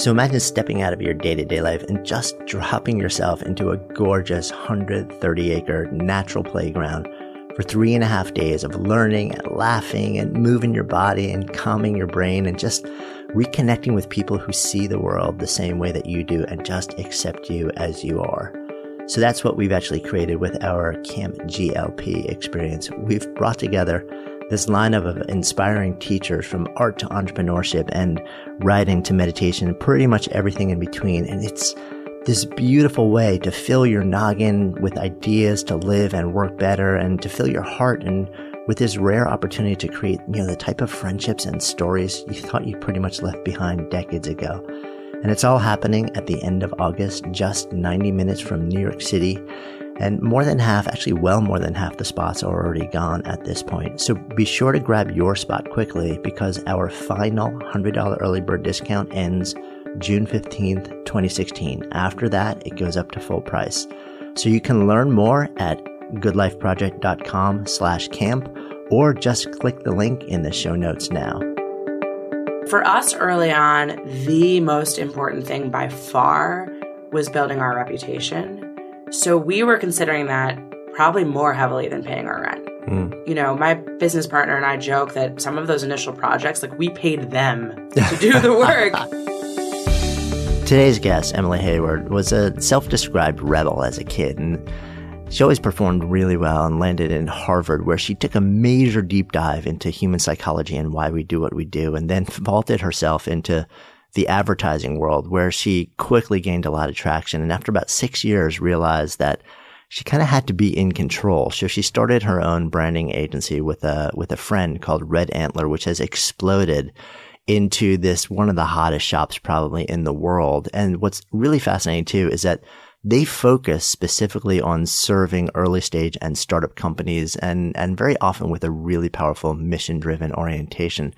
So imagine stepping out of your day to day life and just dropping yourself into a gorgeous 130 acre natural playground for three and a half days of learning and laughing and moving your body and calming your brain and just reconnecting with people who see the world the same way that you do and just accept you as you are. So that's what we've actually created with our Camp GLP experience. We've brought together this lineup of inspiring teachers from art to entrepreneurship and writing to meditation, pretty much everything in between. And it's this beautiful way to fill your noggin with ideas to live and work better and to fill your heart and with this rare opportunity to create, you know, the type of friendships and stories you thought you pretty much left behind decades ago. And it's all happening at the end of August, just 90 minutes from New York City. And more than half, actually well more than half the spots are already gone at this point. So be sure to grab your spot quickly because our final $100 early bird discount ends June 15th, 2016. After that, it goes up to full price. So you can learn more at goodlifeproject.com slash camp or just click the link in the show notes now. For us early on, the most important thing by far was building our reputation. So we were considering that probably more heavily than paying our rent. Mm. You know, my business partner and I joke that some of those initial projects, like we paid them to do the work. Today's guest, Emily Heyward, was a self described rebel as a kid, and she always performed really well and landed in Harvard, where she took a major deep dive into human psychology and why we do what we do, and then vaulted herself into the advertising world where she quickly gained a lot of traction. And after about six years, realized that she kind of had to be in control. So she started her own branding agency with a, with a friend called Red Antler, which has exploded into this one of the hottest shops probably in the world. And what's really fascinating too is that they focus specifically on serving early stage and startup companies and, and very often with a really powerful mission driven orientation.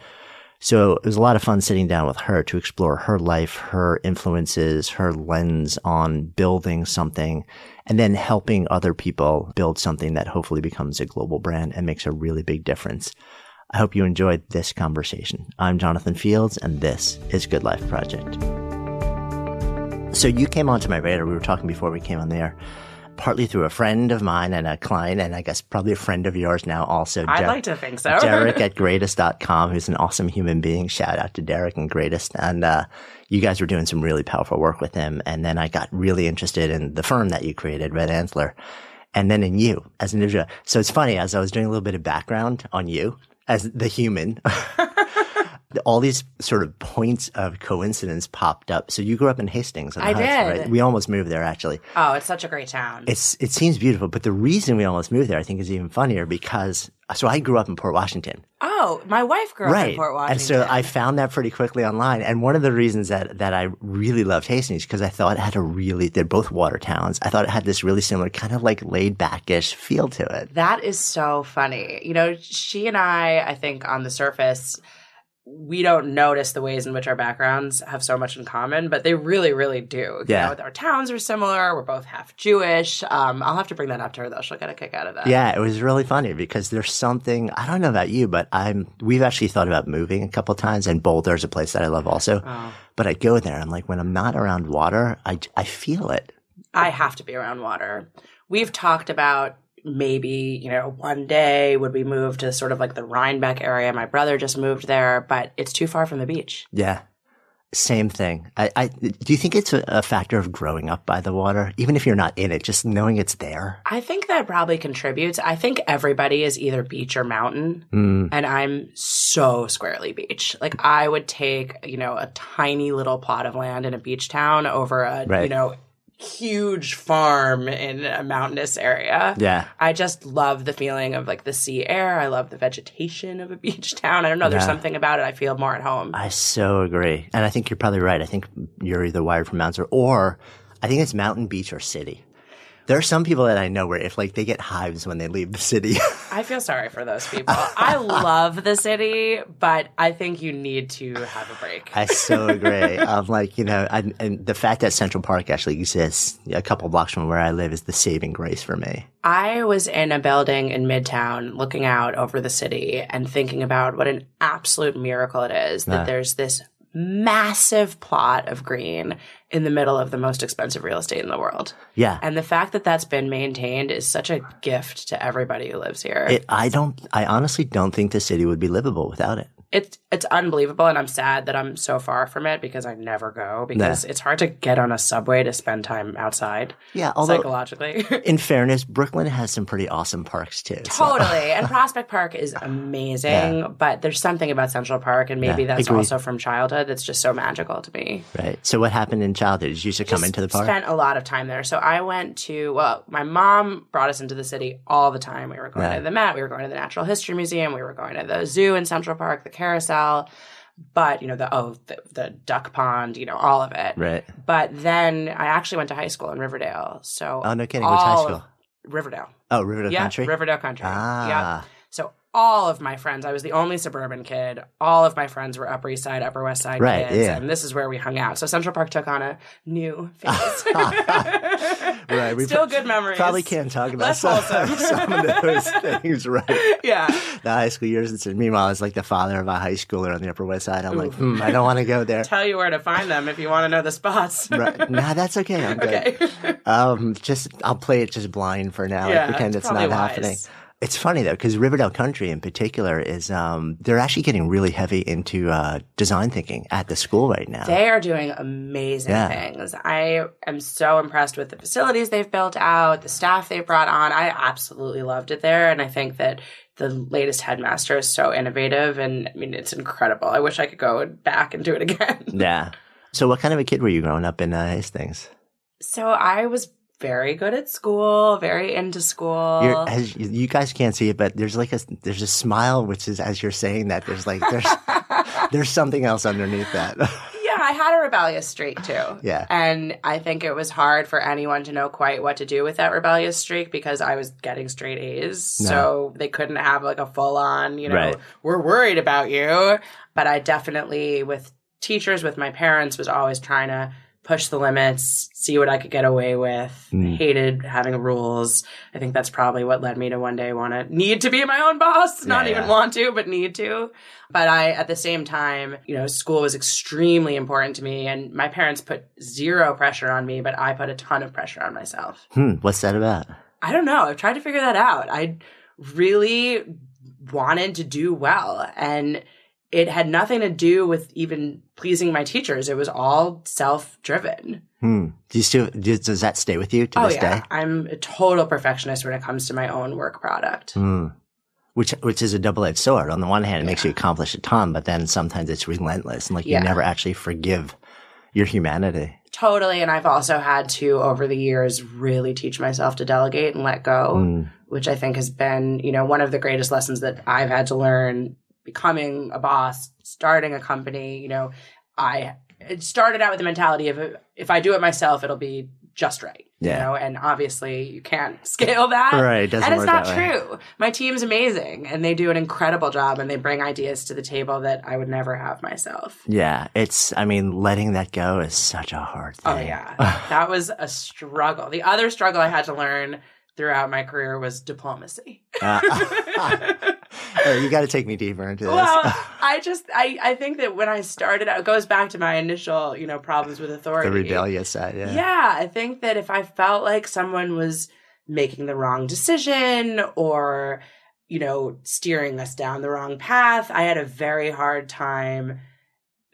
So it was a lot of fun sitting down with her to explore her life, her influences, her lens on building something and then helping other people build something that hopefully becomes a global brand and makes a really big difference. I hope you enjoyed this conversation. I'm Jonathan Fields and this is Good Life Project. So you came onto my radar. We were talking before we came on there partly through a friend of mine and a client, and I guess probably a friend of yours now also. I'd Der- like to think so. Derek at greatest.com, who's an awesome human being. Shout out to Derek and Greatest. And, uh, you guys were doing some really powerful work with him. And then I got really interested in the firm that you created, Red Antler, and then in you as an individual. So it's funny, as I was doing a little bit of background on you as the human. all these sort of points of coincidence popped up. So you grew up in Hastings. I did. Right? We almost moved there actually. Oh, it's such a great town. It's it seems beautiful, but the reason we almost moved there, I think, is even funnier because so I grew up in Port Washington. Oh, my wife grew right. up in Port Washington. And so I found that pretty quickly online. And one of the reasons that, that I really loved Hastings because I thought it had a really, they're both water towns. I thought it had this really similar kind of like laid backish feel to it. That is so funny. You know, she and I, I think on the surface, we don't notice the ways in which our backgrounds have so much in common, but they really, really do. Yeah. You know, our towns are similar. We're both half Jewish. Um, I'll have to bring that up to her though. She'll get a kick out of that. Yeah, it was really funny because there's something I don't know about you, but I'm we've actually thought about moving a couple times, and Boulder is a place that I love also. Oh. But I go there. I'm like, when I'm not around water, I I feel it. I have to be around water. We've talked about maybe, you know, one day would we move to sort of like the Rhinebeck area. My brother just moved there, but it's too far from the beach. Yeah. Same thing. I, I do you think it's a, a, factor of growing up by the water, even if you're not in it, just knowing it's there? I think that probably contributes. I think everybody is either beach or mountain, mm. and I'm so squarely beach. Like I would take, you know, a tiny little plot of land in a beach town over a, right. you know, huge farm in a mountainous area. Yeah. I just love the feeling of like the sea air. I love the vegetation of a beach town. I don't know. There's yeah. something about it. I feel more at home. I so agree. And I think you're probably right. I think you're either wired for mountains or, or I think it's mountain, beach, or city. There are some people that I know where if like they get hives when they leave the city. I feel sorry for those people. I love the city, but I think you need to have a break. I so agree. um, like you know, I, and the fact that Central Park actually exists a couple blocks from where I live is the saving grace for me. I was in a building in Midtown looking out over the city and thinking about what an absolute miracle it is that there's this massive plot of green in the middle of the most expensive real estate in the world. Yeah. And the fact that that's been maintained is such a gift to everybody who lives here. It, I don't, I honestly don't think the city would be livable without it. It's it's unbelievable and I'm sad that I'm so far from it because I never go because it's hard to get on a subway to spend time outside Yeah. Although, psychologically. in fairness, Brooklyn has some pretty awesome parks too. so- Totally. And Prospect Park is amazing, but there's something about Central Park, and maybe Yeah, that's agreed. also from childhood that's just so magical to me. Right. So what happened in childhood? Did you used to come into the park? Spent a lot of time there. So I went to, well, my mom brought us into the city all the time. We were going Right. to the Met, we were going to the Natural History Museum, we were going to the zoo in Central Park, the carousel. But, you know, the, oh, the, the duck pond, you know, all of it. right. But then I actually went to high school in Riverdale. So Oh, no kidding. Which high school? Riverdale. Oh, Riverdale yeah, Country? Riverdale Country. Ah. Yeah. So all of my friends, I was the only suburban kid. All of my friends were Upper East Side, Upper West Side Right, kids, yeah. and this is where we hung out. So Central Park took on a new phase. Right, we Still pro- good memories. Probably can't talk about some, some of those things, right? Yeah. The high school years. It's, meanwhile, as like the father of a high schooler on the Upper West Side, I'm like, hmm, I don't want to go there. Tell you where to find them if you want to know the spots. Right. Nah, that's okay. I'm good. okay. Um, just I'll play it just blind for now. Yeah, like, pretend it's it's, not probably happening. It's funny though because Riverdale Country in particular is um they're actually getting really heavy into uh, design thinking at the school right now. They are doing amazing Yeah. things. I am so impressed with the facilities they've built out, the staff they've brought on. I absolutely loved it there. And I think that the latest headmaster is so innovative. And I mean, it's incredible. I wish I could go back and do it again. yeah. So what kind of a kid were you growing up in uh, Hastings? So I was very good at school, very into school. You're, as you you guys can't see it, but there's like a there's a smile which is as you're saying that there's like there's there's something else underneath that. Yeah, I had a rebellious streak too. Yeah. And I think it was hard for anyone to know quite what to do with that rebellious streak because I was getting straight A's. No. So they couldn't have like a full on, you know, Right. we're worried about you. But I definitely, with teachers, with my parents, was always trying to push the limits, see what I could get away with. Mm. Hated having rules. I think that's probably what led me to one day want to need to be my own boss, not Yeah, even yeah. want to, but need to. But I, at the same time, you know, school was extremely important to me, and my parents put zero pressure on me, but I put a ton of pressure on myself. hmm, what's that about? I don't know. I've tried to figure that out. I really wanted to do well, and it had nothing to do with even pleasing my teachers. It was all self driven. Hmm. Do you still do, does that stay with you to Oh this yeah, day? I'm a total perfectionist when it comes to my own work product. Hmm. Which which is a double edged sword. On the one hand, it makes you accomplish a ton, but then sometimes it's relentless and like Yeah. you never actually forgive your humanity. Totally, and I've also had to over the years really teach myself to delegate and let go, Hmm. which I think has been, you know, one of the greatest lessons that I've had to learn becoming a boss, starting a company, you know, I it started out with the mentality of if I do it myself, it'll be just right. Yeah. You know, and obviously you can't scale that. Right, it doesn't and it's not that way. true. My team's amazing and they do an incredible job and they bring ideas to the table that I would never have myself. Yeah, it's. I mean, letting that go is such a hard thing. Oh yeah, that was a struggle. The other struggle I had to learn throughout my career was diplomacy. Uh, oh, you got to take me deeper into this. well, I just I I think that when I started out, it goes back to my initial you know problems with authority. the rebellious side. Yeah. Yeah, I think that if I felt like someone was making the wrong decision or you know steering us down the wrong path, I had a very hard time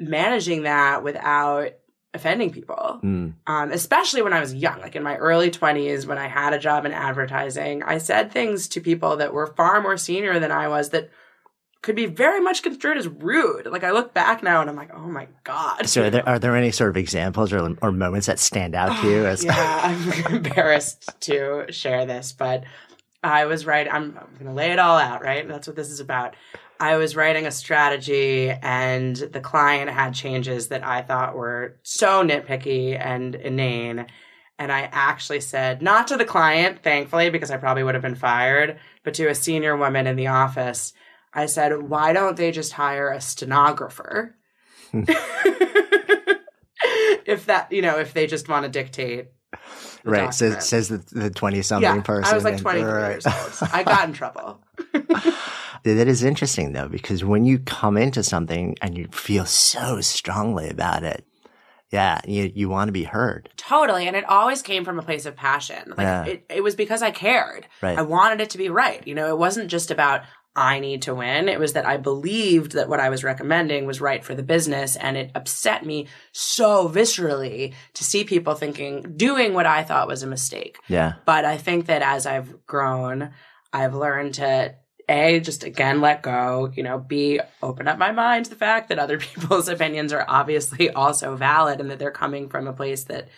managing that without offending people. Mm. um, especially when I was young, like in my early 20s, when I had a job in advertising, I said things to people that were far more senior than I was that could be very much construed as rude. Like I look back now and I'm like, oh my God. So, are there, are there any sort of examples or, or moments that stand out to you? As yeah, I'm embarrassed to share this, but I was right. I'm, I'm going to lay it all out, right? That's what this is about. I was writing a strategy, and the client had changes that I thought were so nitpicky and inane. And I actually said, not to the client, thankfully, because I probably would have been fired, but to a senior woman in the office, I said, why don't they just hire a stenographer? Hmm. if that, you know, if they just want to dictate. The right, says, document. says the the twenty something yeah, person. I was like 23 right. years old. I got in trouble. That is interesting though, because when you come into something and you feel so strongly about it, yeah, you, you want to be heard. Totally. And it always came from a place of passion. Like Yeah. it, it was because I cared. Right. I wanted it to be right. You know, it wasn't just about I need to win. It was that I believed that what I was recommending was right for the business. And it upset me so viscerally to see people thinking, doing what I thought was a mistake. Yeah. But I think that as I've grown, I've learned to a just again let go. You know, b open up my mind to the fact that other people's opinions are obviously also valid and that they're coming from a place that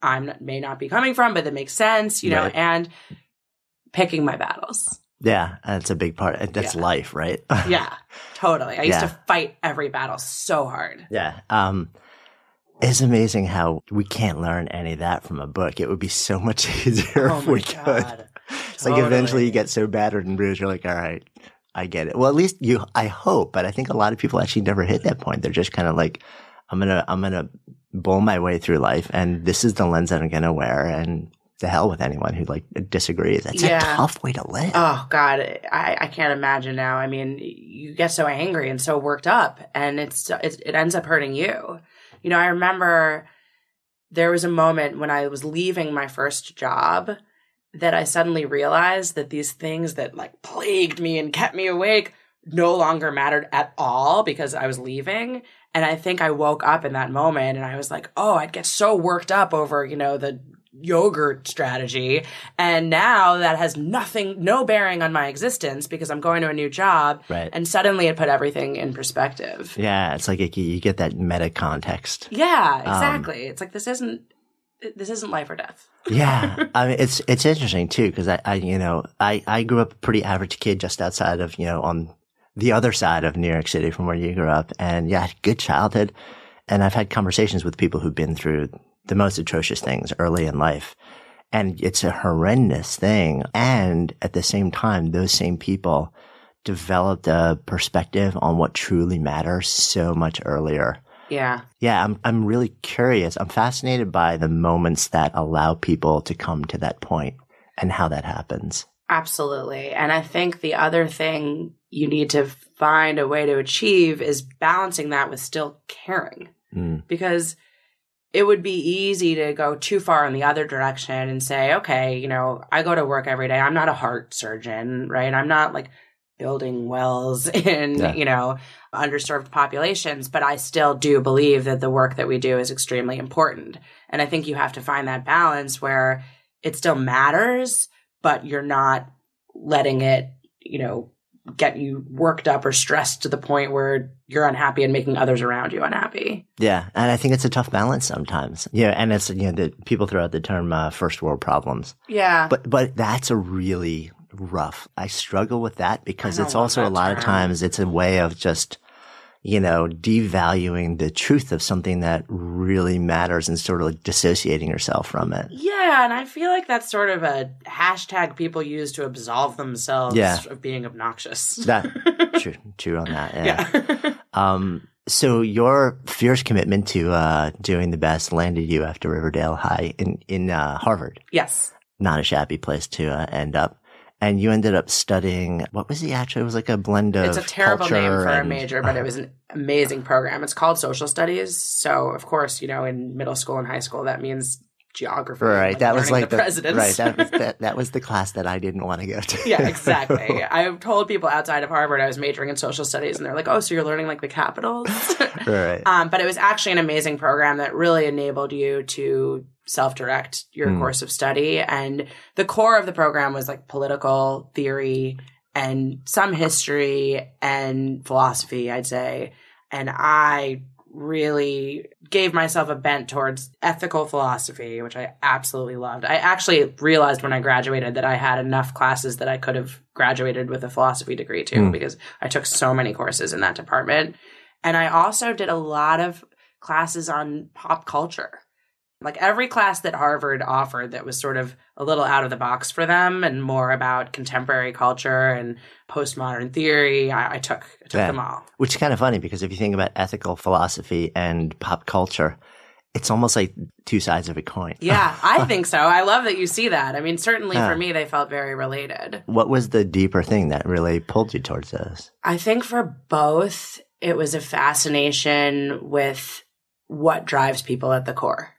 I'm not, may not be coming from, but that makes sense. You know, Right. and picking my battles. Yeah. That's a big part. That's Yeah. life, right? Yeah, totally. I used Yeah. to fight every battle so hard. Yeah. Um, it's amazing how we can't learn any of that from a book. It would be so much easier Oh if we could. god. It's like eventually you get so battered and bruised, you're like, all right, I get it. Well, at least you, I hope, but I think a lot of people actually never hit that point. They're just kind of like, I'm going to, I'm going to bowl my way through life. And this is the lens that I'm going to wear. And the hell with anyone who like disagrees. That's Yeah. a tough way to live. Oh God, I, I can't imagine now. I mean, you get so angry and so worked up, and it's, it's it ends up hurting you. You know, I remember there was a moment when I was leaving my first job that I suddenly realized that these things that like plagued me and kept me awake no longer mattered at all because I was leaving. And I think I woke up in that moment and I was like, oh, I'd get so worked up over, you know, the yogurt strategy. And now that has nothing, no bearing on my existence because I'm going to a new job. Right. And suddenly it put everything in perspective. yeah. It's like you you get that meta context. Yeah, Um, exactly. it's like this isn't this isn't life or death. yeah, I mean it's it's interesting too because I, I you know I I grew up a pretty average kid just outside of you know on the other side of New York City from where you grew up, and yeah, I had a good childhood, and I've had conversations with people who've been through the most atrocious things early in life, and it's a horrendous thing, and at the same time, those same people developed a perspective on what truly matters so much earlier. Yeah. Yeah, I'm I'm really curious. I'm fascinated by the moments that allow people to come to that point and how that happens. Absolutely. And I think the other thing you need to find a way to achieve is balancing that with still caring. Mm. Because it would be easy to go too far in the other direction and say, okay, you know, I go to work every day. I'm not a heart surgeon, right? I'm not like building wells in, Yeah. you know, underserved populations, but I still do believe that the work that we do is extremely important. And I think you have to find that balance where it still matters, but you're not letting it, you know, get you worked up or stressed to the point where you're unhappy and making others around you unhappy. Yeah, and I think it's a tough balance sometimes. Yeah, and it's you know the people throw out the term uh, first world problems, Yeah. but but that's a really rough. I struggle with that because it's also a lot of times it's a way of just you know devaluing the truth of something that really matters and sort of like dissociating yourself from it. yeah, and I feel like that's sort of a hashtag people use to absolve themselves Yeah. of being obnoxious. That true, true on that. Yeah. yeah. Um, so your fierce commitment to uh, doing the best landed you after Riverdale High in in uh, Harvard. yes. Not a shabby place to uh, end up. And you ended up studying. What was the actually It was like a blend of. It's a terrible name for a major, but it was an amazing program. It's called social studies. So, of course, you know, in middle school and high school, that means geography. Right, that was like the, presidents. right. That was that, that was the class that I didn't want to go to. yeah, exactly. I've told people outside of Harvard I was majoring in social studies, and they're like, "Oh, so you're learning like the capitals?" right. um, but it was actually an amazing program that really enabled you to self-direct your Mm. course of study, and the core of the program was like political theory and some history and philosophy, I'd say. And I really gave myself a bent towards ethical philosophy, which I absolutely loved. I actually realized when I graduated that I had enough classes that I could have graduated with a philosophy degree too, Hmm. because I took so many courses in that department. And I also did a lot of classes on pop culture. Like every class that Harvard offered that was sort of a little out of the box for them and more about contemporary culture and postmodern theory, I, I took I took Yeah. them all. Which is kind of funny because if you think about ethical philosophy and pop culture, it's almost like two sides of a coin. Yeah, I think so. I love that you see that. I mean, certainly Yeah. for me, they felt very related. What was the deeper thing that really pulled you towards this? I think for both, it was a fascination with what drives people at the core.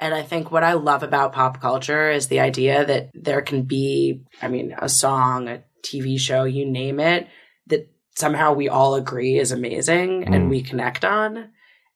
And I think what I love about pop culture is the idea that there can be, I mean, a song, a TV show, you name it, that somehow we all agree is amazing Mm. and we connect on.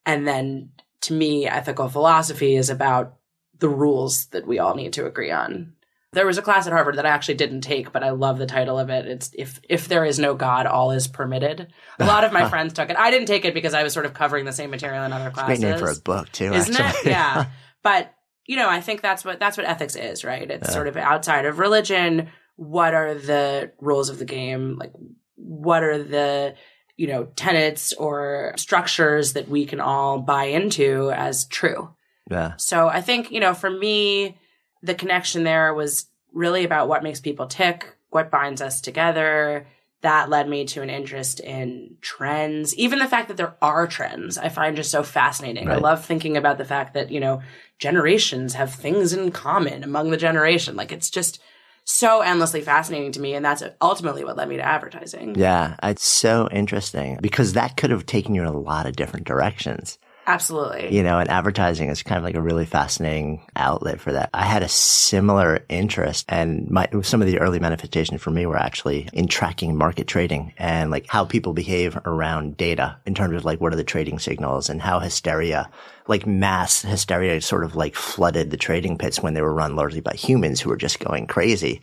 And then to me, ethical philosophy is about the rules that we all need to agree on. There was a class at Harvard that I actually didn't take, but I love the title of it. It's if if there is no God, all is permitted. A lot of my friends took it. I didn't take it because I was sort of covering the same material in other classes Great name for a book too, isn't actually. it? Yeah. but you know, I think that's what that's what ethics is, right? It's Yeah. sort of outside of religion. What are the rules of the game? Like, what are the you know tenets or structures that we can all buy into as true? yeah. So I think, you know, for me, the connection there was really about what makes people tick, what binds us together. That led me to an interest in trends. Even the fact that there are trends, I find just so fascinating. I love thinking about the fact that, you know, generations have things in common among the generation. Like it's just so endlessly fascinating to me. And that's ultimately what led me to advertising. Yeah, it's so interesting because that could have taken you in a lot of different directions. Absolutely. You know, and advertising is kind of like a really fascinating outlet for that. I had a similar interest and my, some of the early manifestations for me were actually in tracking market trading and like how people behave around data in terms of like what are the trading signals and how hysteria, like mass hysteria sort of like flooded the trading pits when they were run largely by humans who were just going crazy.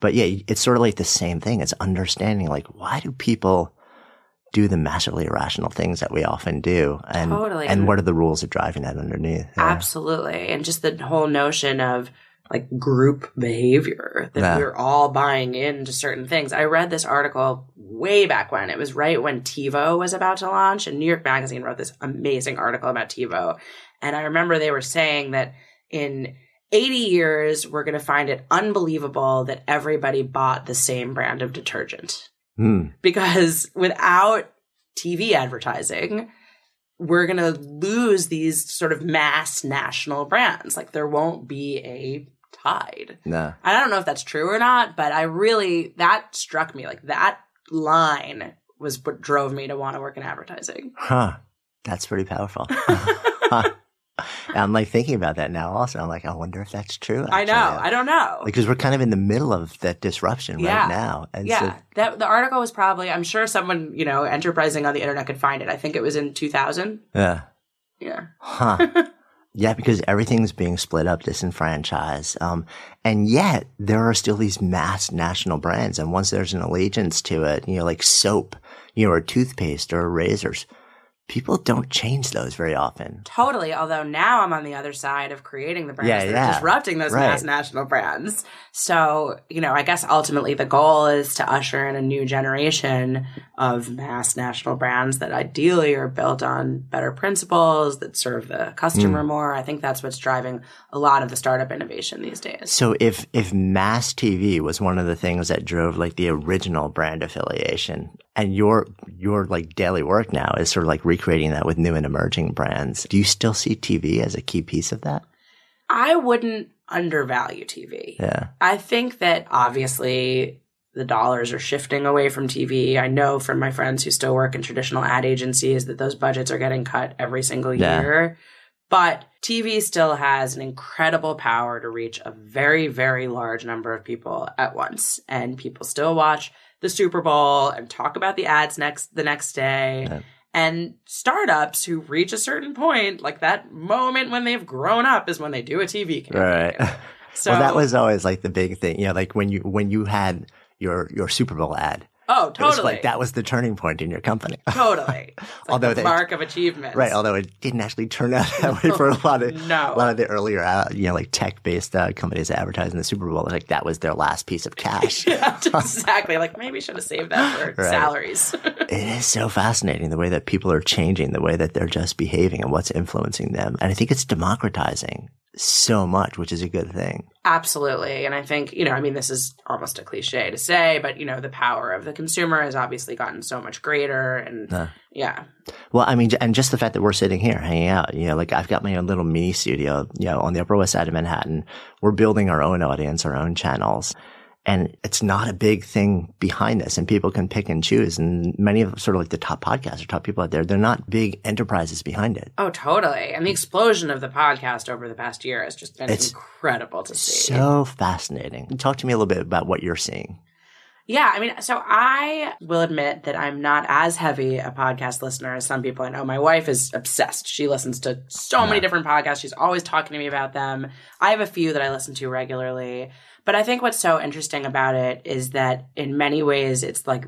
But yeah, it's sort of like the same thing. It's understanding like why do people do the massively irrational things that we often do and Totally. and what are the rules of driving that underneath Yeah. Absolutely. And just the whole notion of like group behavior that Yeah. we're all buying into certain things. I read this article way back when. It was right when TiVo was about to launch, and New York Magazine wrote this amazing article about TiVo. And I remember they were saying that in 80 years, we're going to find it unbelievable that everybody bought the same brand of detergent Hmm. because without TV advertising, we're going to lose these sort of mass national brands. Like there won't be a Tide. no I don't know if that's true or not, but I really, that struck me. Like that line was what drove me to want to work in advertising. huh that's pretty powerful i'm like thinking about that now also i'm like i wonder if that's true I know. I don't know. because we're kind of in the middle of that disruption Yeah. right now and yeah, so that the article was probably. I'm sure someone you know enterprising on the internet could find it. I think it was in 2000. yeah Yeah, Huh. yeah, because everything's being split up, disenfranchised. Um, and yet there are still these mass national brands. And once there's an allegiance to it, you know, like soap, you know, or toothpaste or razors, people don't change those very often. Totally. Although now I'm on the other side of creating the brands Yeah, that yeah. are disrupting those Right. mass national brands. So, you know, I guess ultimately the goal is to usher in a new generation of mass national brands that ideally are built on better principles that serve the customer Hmm. more. I think that's what's driving a lot of the startup innovation these days. So if, if mass TV was one of the things that drove like the original brand affiliation and your, your like daily work now is sort of like recreating that with new and emerging brands, do you still see TV as a key piece of that? I wouldn't undervalue TV. Yeah. I think that obviously the dollars are shifting away from TV. I know from my friends who still work in traditional ad agencies that those budgets are getting cut every single Yeah. year. But TV still has an incredible power to reach a very, very large number of people at once. And people still watch the Super Bowl and talk about the ads next the next day. Yeah. And startups who reach a certain point, like that moment when they've grown up, is when they do a TV campaign. Right. So well, that was always like the big thing, you know, like when you when you had your your Super Bowl ad, oh, it was totally. like that was the turning point in your company. Totally. Like Although the mark of achievement. right. Although it didn't actually turn out that way for a lot of No. a lot of the earlier, uh, you know, like tech based uh, companies advertising the Super Bowl. Like that was their last piece of cash. Yeah, exactly. Like maybe should have saved that for Right. salaries. It is so fascinating the way that people are changing, the way that they're just behaving and what's influencing them. And I think it's democratizing so much, which is a good thing. Absolutely. And I think, you know, I mean, this is almost a cliche to say, but, you know, the power of the consumer has obviously gotten so much greater. And Uh. yeah, Well, I mean, and just the fact that we're sitting here hanging out, you know, like I've got my own little mini studio, you know, on the Upper West Side of Manhattan. We're building our own audience, our own channels. And it's not a big thing behind this and people can pick and choose. And many of sort of like the top podcasts or top people out there, they're not big enterprises behind it. Oh, totally. And the explosion of the podcast over the past year has just been It's incredible to see. So fascinating. Talk to me a little bit about what you're seeing. yeah, I mean, so I will admit that I'm not as heavy a podcast listener as some people I know. My wife is obsessed. She listens to so many different podcasts. She's always talking to me about them. I have a few that I listen to regularly. But I think what's so interesting about it is that in many ways it's like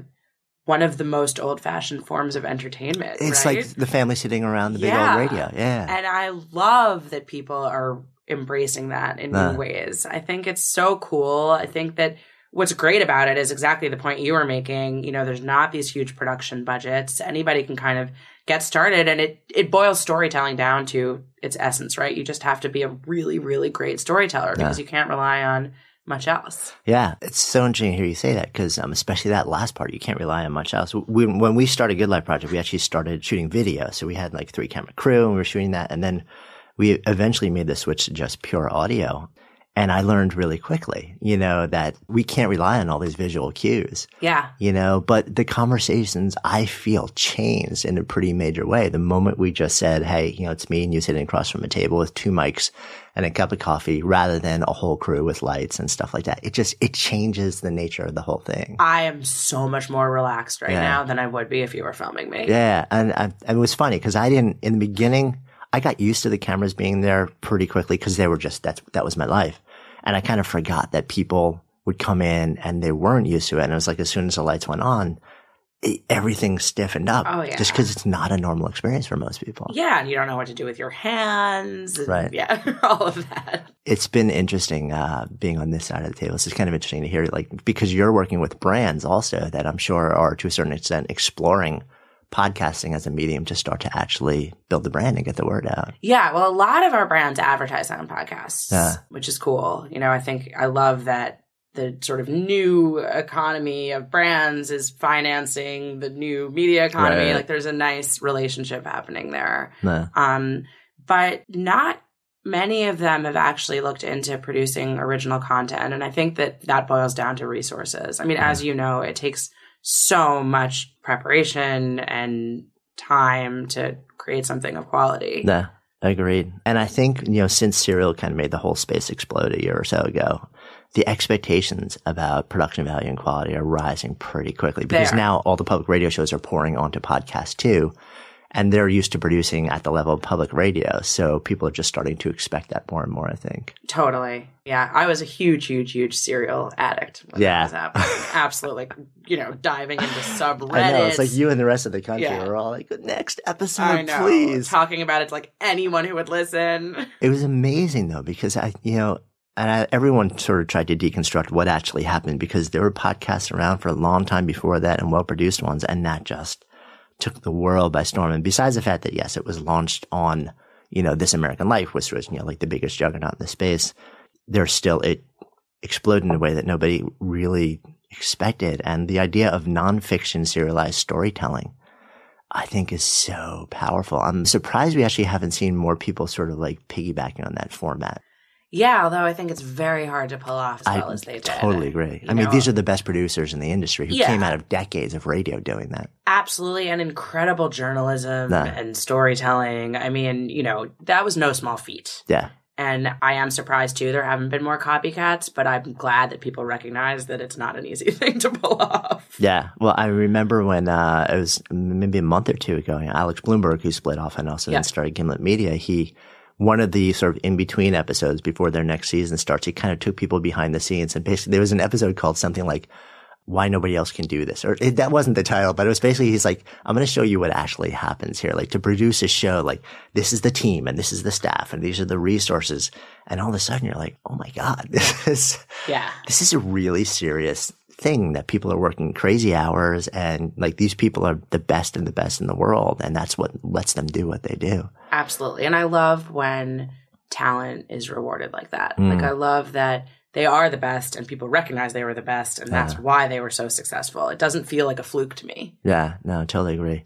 one of the most old fashioned forms of entertainment. It's right? like the family sitting around the big Yeah. old radio. Yeah. And I love that people are embracing that in Uh. new ways. I think it's so cool. I think that what's great about it is exactly the point you were making. You know, there's not these huge production budgets. Anybody can kind of get started and it it boils storytelling down to its essence, right? You just have to be a really really great storyteller because you can't rely on much else. Yeah, it's so interesting to hear you say that because um, especially that last part, you can't rely on much else. We, when we started Good Life Project, we actually started shooting video. So we had like three camera crew and we were shooting that. And then we eventually made the switch to just pure audio. And I learned really quickly, you know, that we can't rely on all these visual cues, Yeah. you know, but the conversations I feel changed in a pretty major way. The moment we just said, Hey, you know, it's me and you sitting across from a table with two mics and a cup of coffee rather than a whole crew with lights and stuff like that. It just, it changes the nature of the whole thing. I am so much more relaxed right Yeah. now than I would be if you were filming me. Yeah. And, and it was funny because I didn't, in the beginning, I got used to the cameras being there pretty quickly because they were just, that's, that was my life. And I kind of forgot that people would come in and they weren't used to it. And it was like, as soon as the lights went on, it, everything stiffened up. Oh, yeah. Just because it's not a normal experience for most people. Yeah, and you don't know what to do with your hands. and- Right. Yeah, all of that. It's been interesting, uh, being on this side of the table. It's just kind of interesting to hear, like, because you're working with brands also that I'm sure are to a certain extent exploring podcasting as a medium to start to actually build the brand and get the word out. Yeah, well, a lot of our brands advertise on podcasts, Yeah. which is cool. You know, I think I love that the sort of new economy of brands is financing the new media economy. Right. Like, there's a nice relationship happening there. No. Um, but not many of them have actually looked into producing original content. And I think that that boils down to resources. I mean, as you know, it takes so much preparation and time to create something of quality. No, agreed. And I think, you know, since Serial kind of made the whole space explode a year or so ago, the expectations about production value and quality are rising pretty quickly because now all the public radio shows are pouring onto podcasts too. And they're used to producing at the level of public radio. So people are just starting to expect that more and more, I think. Totally. Yeah. I was a huge, huge, huge serial addict when Yeah. that was happening. Absolutely. You know, diving into subreddits. I know. It's like you and the rest of the country Yeah. are all like, next episode, I know. please. Talking about it to like anyone who would listen. It was amazing though, because I, you know, and I, everyone sort of tried to deconstruct what actually happened because there were podcasts around for a long time before that and well produced ones. And that just took the world by storm. And besides the fact that, yes, it was launched on, you know, This American Life, which was, you know, like the biggest juggernaut in the space. There's still, it exploded in a way that nobody really expected. And the idea of nonfiction serialized storytelling I think is so powerful. I'm surprised we actually haven't seen more people sort of like piggybacking on that format. Yeah, although I think it's very hard to pull off as I well as they did. totally agree. You I mean, know, these are the best producers in the industry who Yeah. came out of decades of radio doing that. absolutely and incredible journalism Nah. and storytelling. I mean, you know, that was no small feat. Yeah. And I am surprised too. There haven't been more copycats, but I'm glad that people recognize that it's not an easy thing to pull off. Yeah. Well, I remember when uh, it was maybe a month or two ago, Alex Blumberg, who split off and also Yeah. then started Gimlet Media, he, one of the sort of in between episodes before their next season starts, he kind of took people behind the scenes and basically there was an episode called something like, why nobody else can do this. Or it, that wasn't the title, but it was basically, he's like, I'm going to show you what actually happens here. Like to produce a show, like this is the team and this is the staff and these are the resources. And all of a sudden you're like, oh my God, this is, Yeah. this is a really serious thing that people are working crazy hours and like these people are the best and the best in the world. And that's what lets them do what they do. Absolutely. And I love when talent is rewarded like that. Mm. Like I love that they are the best and people recognize they were the best and that's Yeah. why they were so successful. It doesn't feel like a fluke to me. Yeah, no, totally agree.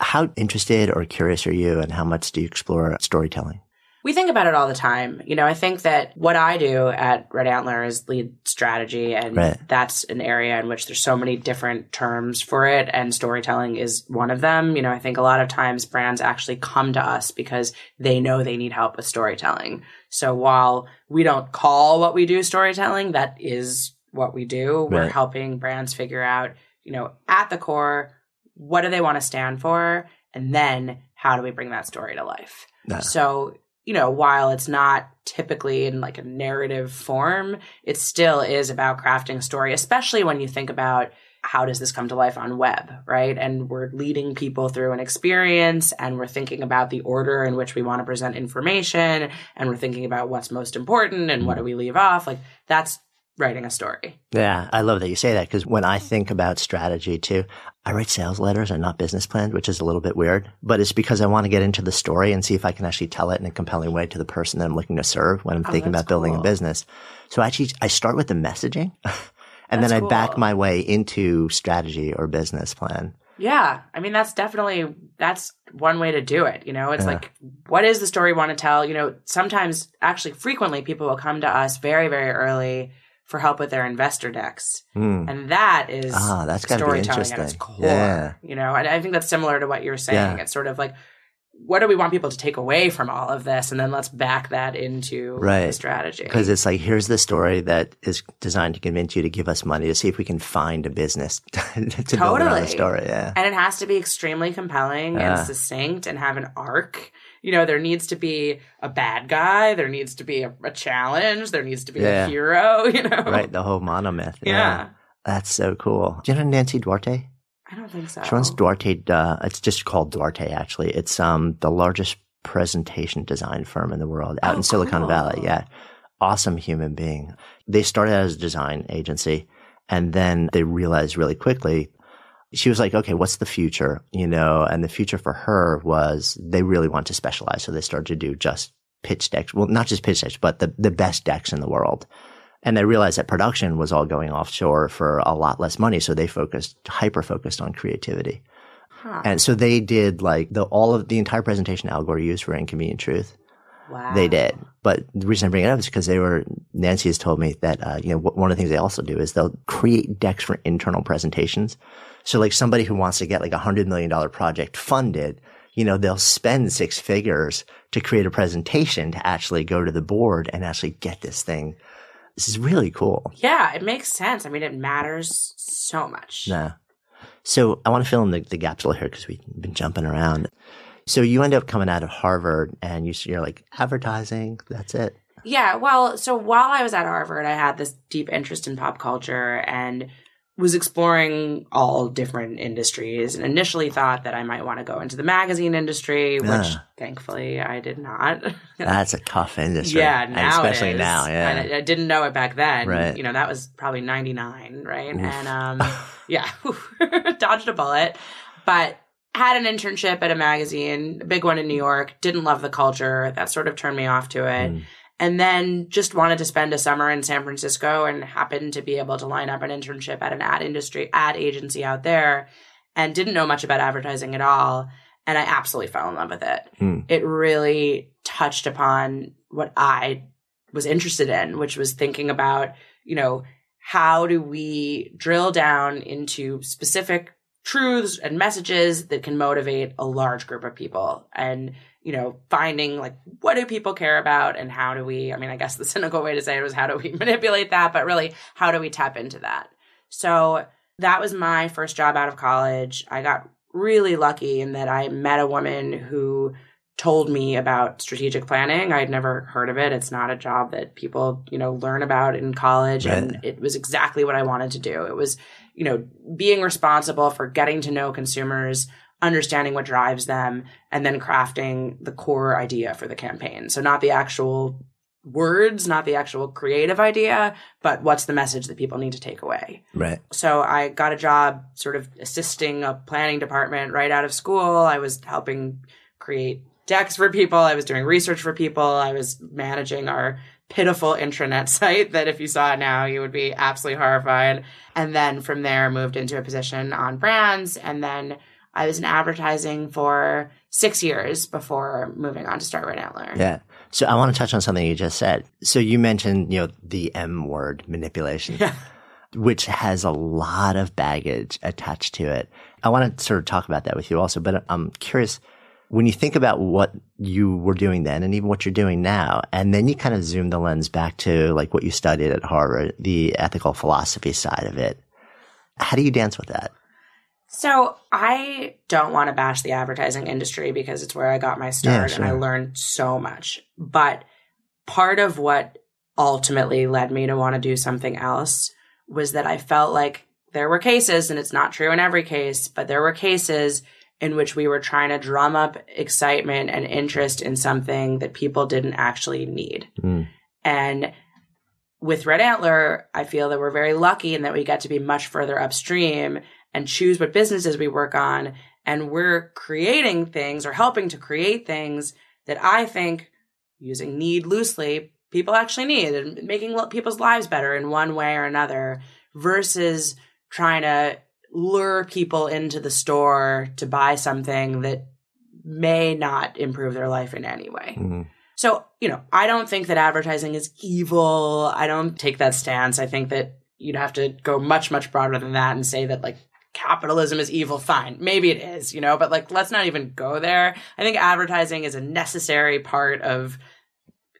How interested or curious are you and how much do you explore storytelling? We think about it all the time. You know, I think that what I do at Red Antler is lead strategy, and Right. that's an area in which there's so many different terms for it, and storytelling is one of them. You know, I think a lot of times brands actually come to us because they know they need help with storytelling. So while we don't call what we do storytelling, that is what we do. We're helping brands figure out, you know, at the core, what do they want to stand for? And then how do we bring that story to life? Yeah. So, you know, while it's not typically in like a narrative form, it still is about crafting a story, especially when you think about how does this come to life on web, right? And we're leading people through an experience and we're thinking about the order in which we want to present information and we're thinking about what's most important and what do we leave off. Like that's writing a story. Yeah, I love that you say that because when I think about strategy too, I write sales letters and not business plans, which is a little bit weird, but it's because I want to get into the story and see if I can actually tell it in a compelling way to the person that I'm looking to serve when I'm Oh, thinking about building a business. So actually, I start with the messaging and That's then I back my way into strategy or business plan. Yeah. I mean, that's definitely, that's one way to do it. You know, it's Yeah. like, what is the story we want to tell? You know, sometimes, actually, frequently, people will come to us very, very early for help with their investor decks. Hmm. And that is Ah, that's storytelling at its core. Yeah. You know, and I think that's similar to what you're saying. Yeah. It's sort of like, what do we want people to take away from all of this? And then let's back that into Right. the strategy. Because it's like, here's the story that is designed to convince you to give us money to see if we can find a business to build around Totally. the story. Yeah. And it has to be extremely compelling Yeah. and succinct and have an arc. You know, there needs to be a bad guy, there needs to be a, a challenge, there needs to be Yeah. a hero, you know? Right. The whole monomyth. Yeah. That's so cool. Do you know Nancy Duarte? I don't think so. She runs Duarte. Uh, it's just called Duarte. Actually, it's um the largest presentation design firm in the world out Oh, in Silicon cool. Valley. Yeah, awesome human being. They started out as a design agency, and then they realized really quickly. She was like, "Okay, what's the future?" You know, and the future for her was they really want to specialize, so they started to do just pitch decks. Well, not just pitch decks, but the the best decks in the world. And they realized that production was all going offshore for a lot less money. So they focused, hyper focused on creativity. Huh. And so they did like the, all of the entire presentation Al Gore used for Inconvenient Truth. wow. They did. But the reason I bring it up is because they were, Nancy has told me that, uh, you know, wh- one of the things they also do is they'll create decks for internal presentations. So like somebody who wants to get like a hundred million dollar project funded, you know, they'll spend six figures to create a presentation to actually go to the board and actually get this thing. This is really cool. Yeah, it makes sense. I mean, it matters so much. Yeah. So I want to fill in the, the gaps a little here because we've been jumping around. So you end up coming out of Harvard and you, you're like advertising. That's it. Yeah, well, so while I was at Harvard, I had this deep interest in pop culture and was exploring all different industries and initially thought that I might want to go into the magazine industry, which Yeah. thankfully I did not. That's a tough industry. yeah, now especially now. Yeah. I, I didn't know it back then. Right. You know, that was probably 99, right? Oof. And um yeah, dodged a bullet. But had an internship at a magazine, a big one in New York, didn't love the culture. That sort of turned me off to it Mm. And then just wanted to spend a summer in San Francisco and happened to be able to line up an internship at an ad industry ad agency out there and didn't know much about advertising at all and I absolutely fell in love with it. Hmm. It really touched upon what I was interested in, which was thinking about, you know, how do we drill down into specific truths and messages that can motivate a large group of people and you know finding like what do people care about and how do we i mean i guess the cynical way to say it was how do we manipulate that but really how do we tap into that? So that was my first job out of college. I got really lucky in that i met a woman who told me about strategic planning. I'd never heard of it. It's not a job that people you know learn about in college and it was exactly what i wanted to do. It was you know being responsible for getting to know consumers understanding what drives them and then crafting the core idea for the campaign so not the actual words not the actual creative idea but what's the message that people need to take away Right. so I got a job sort of assisting a planning department right out of school. I was helping create decks for people. I was doing research for people. I was managing our pitiful intranet site that if you saw it now, you would be absolutely horrified. And then from there, moved into a position on brands. And then I was in advertising for six years before moving on to start Red Antler. Yeah. So I want to touch on something you just said. So you mentioned, you know, the M word manipulation. Yeah. Which has a lot of baggage attached to it. I want to sort of talk about that with you also, but I'm curious when you think about what you were doing then and even what you're doing now, and then you kind of zoom the lens back to like what you studied at Harvard, the ethical philosophy side of it. How do you dance with that? So I don't want to bash the advertising industry because it's where I got my start Yeah, and I learned so much. But part of what ultimately led me to want to do something else was that I felt like there were cases, and it's not true in every case, but there were cases in which we were trying to drum up excitement and interest in something that people didn't actually need. Mm. And with Red Antler, I feel that we're very lucky in that we get to be much further upstream and choose what businesses we work on. And we're creating things or helping to create things that I think, using need loosely, people actually need and making people's lives better in one way or another versus trying to lure people into the store to buy something that may not improve their life in any way. Mm. So, you know, I don't think that advertising is evil. I don't take that stance. I think that you'd have to go much, much broader than that and say that like capitalism is evil. Fine. Maybe it is, you know, but like let's not even go there. I think advertising is a necessary part of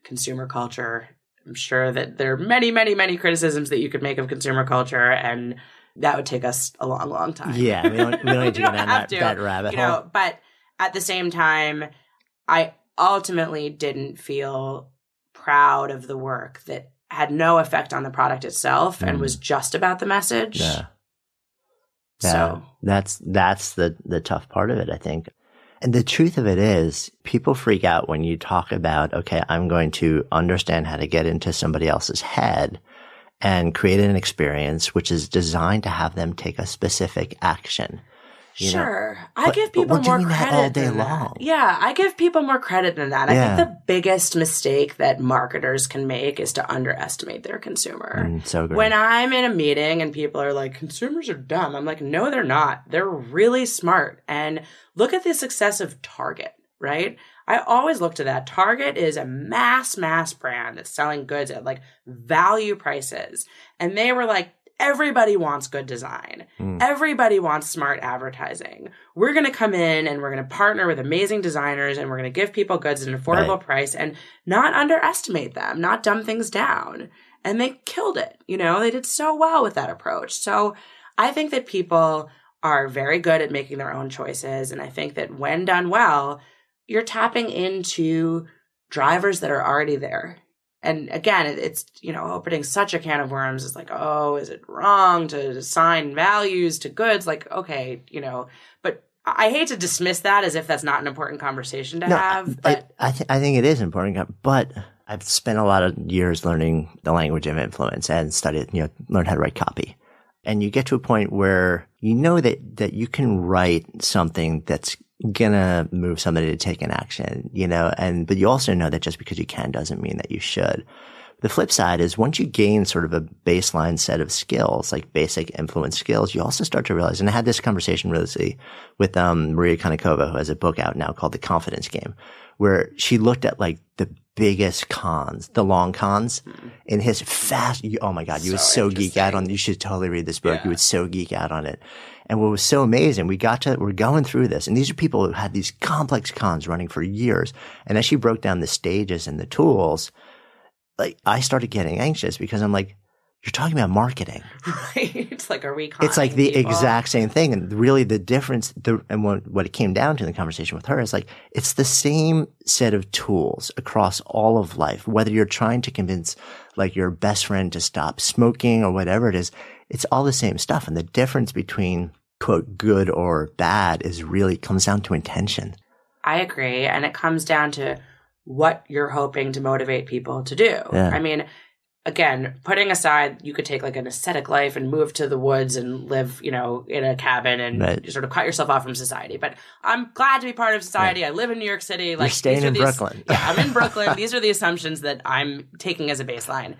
consumer culture. I'm sure that there are many, many, many criticisms that you could make of consumer culture and that would take us a long, long time. Yeah, we don't, we don't need to go down have that, to, that rabbit you hole. know, but at the same time, I ultimately didn't feel proud of the work that had no effect on the product itself and Mm. was just about the message. yeah. Yeah, So that's that's the the tough part of it, I think. And the truth of it is, people freak out when you talk about, okay, I'm going to understand how to get into somebody else's head and create an experience which is designed to have them take a specific action. You know. sure, I But- give people more credit all day than that. long. Yeah, I give people more credit than that. I think the biggest mistake that marketers can make is to underestimate their consumer. Mm, so. When I'm in a meeting and people are like, consumers are dumb, I'm like, no, they're not. They're really smart. And look at the success of Target, right? I always look to that. Target is a mass, mass brand that's selling goods at like value prices. And they were like, everybody wants good design. Mm. Everybody wants smart advertising. We're going to come in and we're going to partner with amazing designers and we're going to give people goods at an affordable Right. price and not underestimate them, not dumb things down. And they killed it. You know, they did so well with that approach. So I think that people are very good at making their own choices. And I think that when done well, you're tapping into drivers that are already there. And again, it's, you know, opening such a can of worms. It's like, oh, is it wrong to assign values to goods? Like, okay, you know, but I I hate to dismiss that as if that's not an important conversation to No, have. I, But I, th- I think it is important, but I've spent a lot of years learning the language of influence and studied, you know, learned how to write copy. And you get to a point where you know that, that you can write something that's gonna move somebody to take an action, you know, and, but you also know that just because you can doesn't mean that you should. The flip side is once you gain sort of a baseline set of skills, like basic influence skills, you also start to realize, and I had this conversation really with, um, Maria Konnikova, who has a book out now called The Confidence Game, where she looked at like the biggest cons, the long cons in his fast. You, oh my God, you would So so geek out on, you should totally read this book. Yeah. You would so geek out on it. And what was so amazing, we got to, we're going through this and these are people who had these complex cons running for years. And as she broke down the stages and the tools, like I started getting anxious because I'm like, you're talking about marketing. right, it's like, are we? It's like the people? exact same thing. And really the difference, the, and what, what it came down to in the conversation with her is like, it's the same set of tools across all of life. Whether you're trying to convince like your best friend to stop smoking or whatever it is, it's all the same stuff. And the difference between quote good or bad is really comes down to intention. I agree. And it comes down to what you're hoping to motivate people to do. Yeah. I mean, again, putting aside, you could take like an ascetic life and move to the woods and live, you know, in a cabin and Right. sort of cut yourself off from society. But I'm glad to be part of society. I live in New York City. Like You're staying in these- Brooklyn. yeah, I'm in Brooklyn. These are the assumptions that I'm taking as a baseline.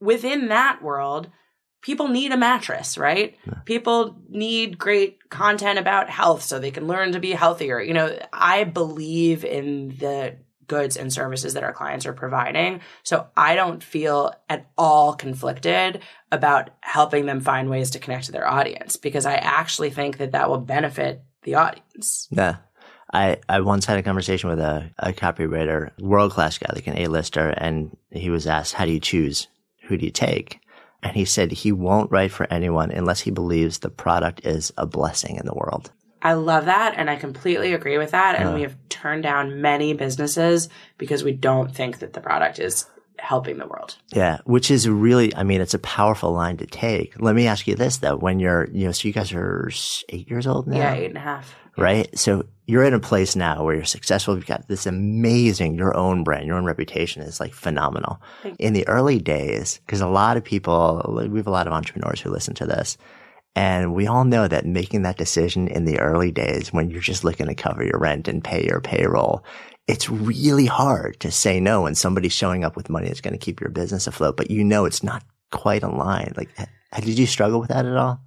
Within that world, people need a mattress, right? People need great content about health so they can learn to be healthier. You know, I believe in the goods and services that our clients are providing. So I don't feel at all conflicted about helping them find ways to connect to their audience because I actually think that that will benefit the audience. Yeah. I, I once had a conversation with a, a copywriter, world class guy, like an A-lister, and he was asked, how do you choose? Who do you take? And he said he won't write for anyone unless he believes the product is a blessing in the world. I love that and I completely agree with that. And Yeah. we have turned down many businesses because we don't think that the product is helping the world. Yeah, which is really, I mean, it's a powerful line to take. Let me ask you this though: when you're, you know, so you guys are eight years old now, Yeah, eight and a half. right? So you're in a place now where you're successful. You've got this amazing, your own brand, your own reputation is like phenomenal. In the early days, because a lot of people, we have a lot of entrepreneurs who listen to this. And we all know that making that decision in the early days when you're just looking to cover your rent and pay your payroll, it's really hard to say no when somebody's showing up with money that's going to keep your business afloat, but you know it's not quite aligned. Like, did you struggle with that at all?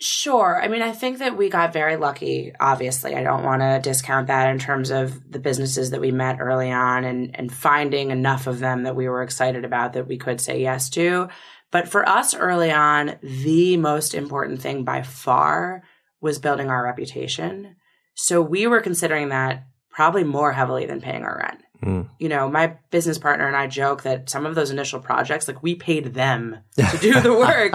Sure. I mean, I think that we got very lucky. Obviously, I don't want to discount that in terms of the businesses that we met early on and, and finding enough of them that we were excited about that we could say yes to. But for us early on, the most important thing by far was building our reputation. So we were considering that probably more heavily than paying our rent. Mm. You know, my business partner and I joke that some of those initial projects, like we paid them to do the work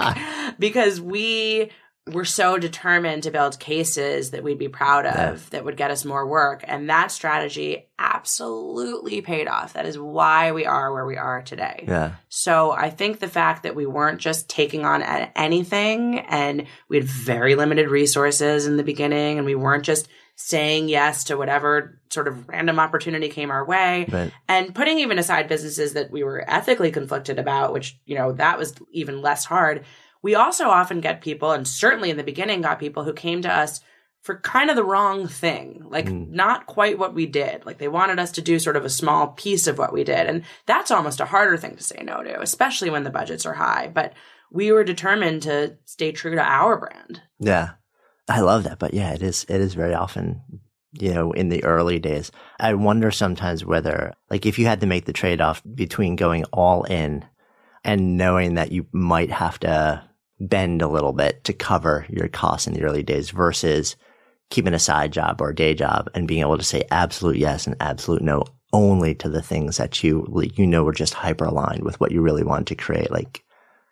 because we were so determined to build cases that we'd be proud of that would get us more work. And that strategy absolutely paid off. That is why we are where we are today. Yeah. So I think the fact that we weren't just taking on anything and we had very limited resources in the beginning and we weren't just saying yes to whatever sort of random opportunity came our way But and putting even aside businesses that we were ethically conflicted about, which, you know, that was even less hard. We also often get people, and certainly in the beginning got people who came to us for kind of the wrong thing, like Mm. not quite what we did. Like they wanted us to do sort of a small piece of what we did. And that's almost a harder thing to say no to, especially when the budgets are high. But we were determined to stay true to our brand. Yeah. I love that. But yeah, it is, it is very often, you know, in the early days. I wonder sometimes whether, like, if you had to make the trade off between going all in and knowing that you might have to bend a little bit to cover your costs in the early days versus keeping a side job or a day job and being able to say absolute yes and absolute no only to the things that you, you know, are just hyper aligned with what you really want to create. Like,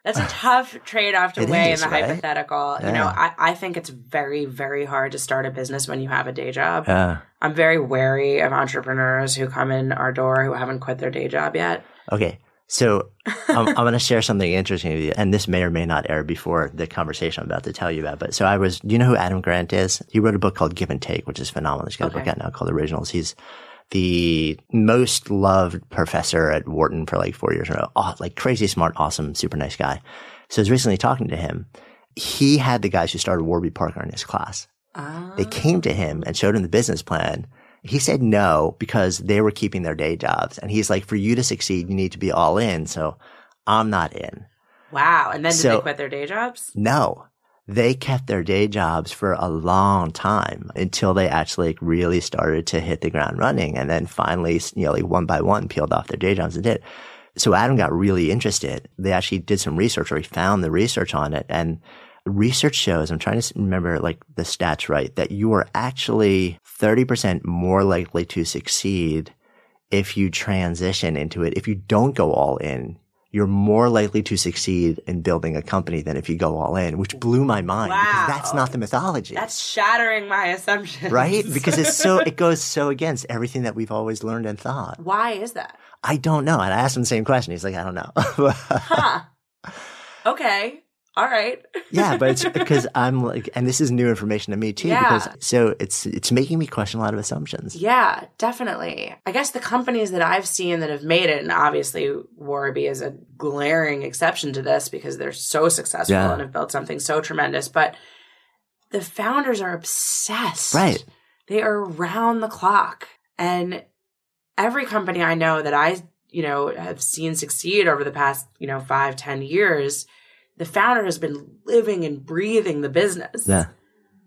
That's a tough trade off to It weigh is, in the right? hypothetical. You know, I, I think it's very, very hard to start a business when you have a day job. uh, I'm very wary of entrepreneurs who come in our door who haven't quit their day job yet. Okay. So I'm, I'm going to share something interesting with you, and this may or may not air before the conversation I'm about to tell you about. But so I was, do you know who Adam Grant is? He wrote a book called Give and Take, which is phenomenal. He's got a book out now called Originals. He's the most loved professor at Wharton for like four years in a row. Oh, like crazy smart, awesome, super nice guy. So I was recently talking to him. He had the guys who started Warby Parker in his class. They came to him and showed him the business plan. He said no because they were keeping their day jobs. And he's like, for you to succeed, you need to be all in. So I'm not in. Wow. And then did So- they quit their day jobs? No, they kept their day jobs for a long time until they actually like, really started to hit the ground running. And then finally, you know, like one by one peeled off their day jobs and did. So Adam got really interested. They actually did some research or he found the research on it and research shows, I'm trying to remember like the stats right, that you are actually 30% more likely to succeed if you transition into it. If you don't go all in, you're more likely to succeed in building a company than if you go all in, which blew my mind Wow. because that's not the mythology. That's shattering my assumptions. right? Because it's so, it goes so against everything that we've always learned and thought. Why is that? I don't know. And I asked him the same question. He's like, I don't know. Huh. Okay. All right. yeah, but it's because I'm like, and this is new information to me too. Yeah. Because so it's it's making me question a lot of assumptions. Yeah, definitely. I guess the companies that I've seen that have made it, and obviously Warby is a glaring exception to this because they're so successful Yeah. and have built something so tremendous, but the founders are obsessed. Right. They are round the clock. And every company I know that I, you know, have seen succeed over the past, you know, five, ten years, the founder has been living and breathing the business. Yeah,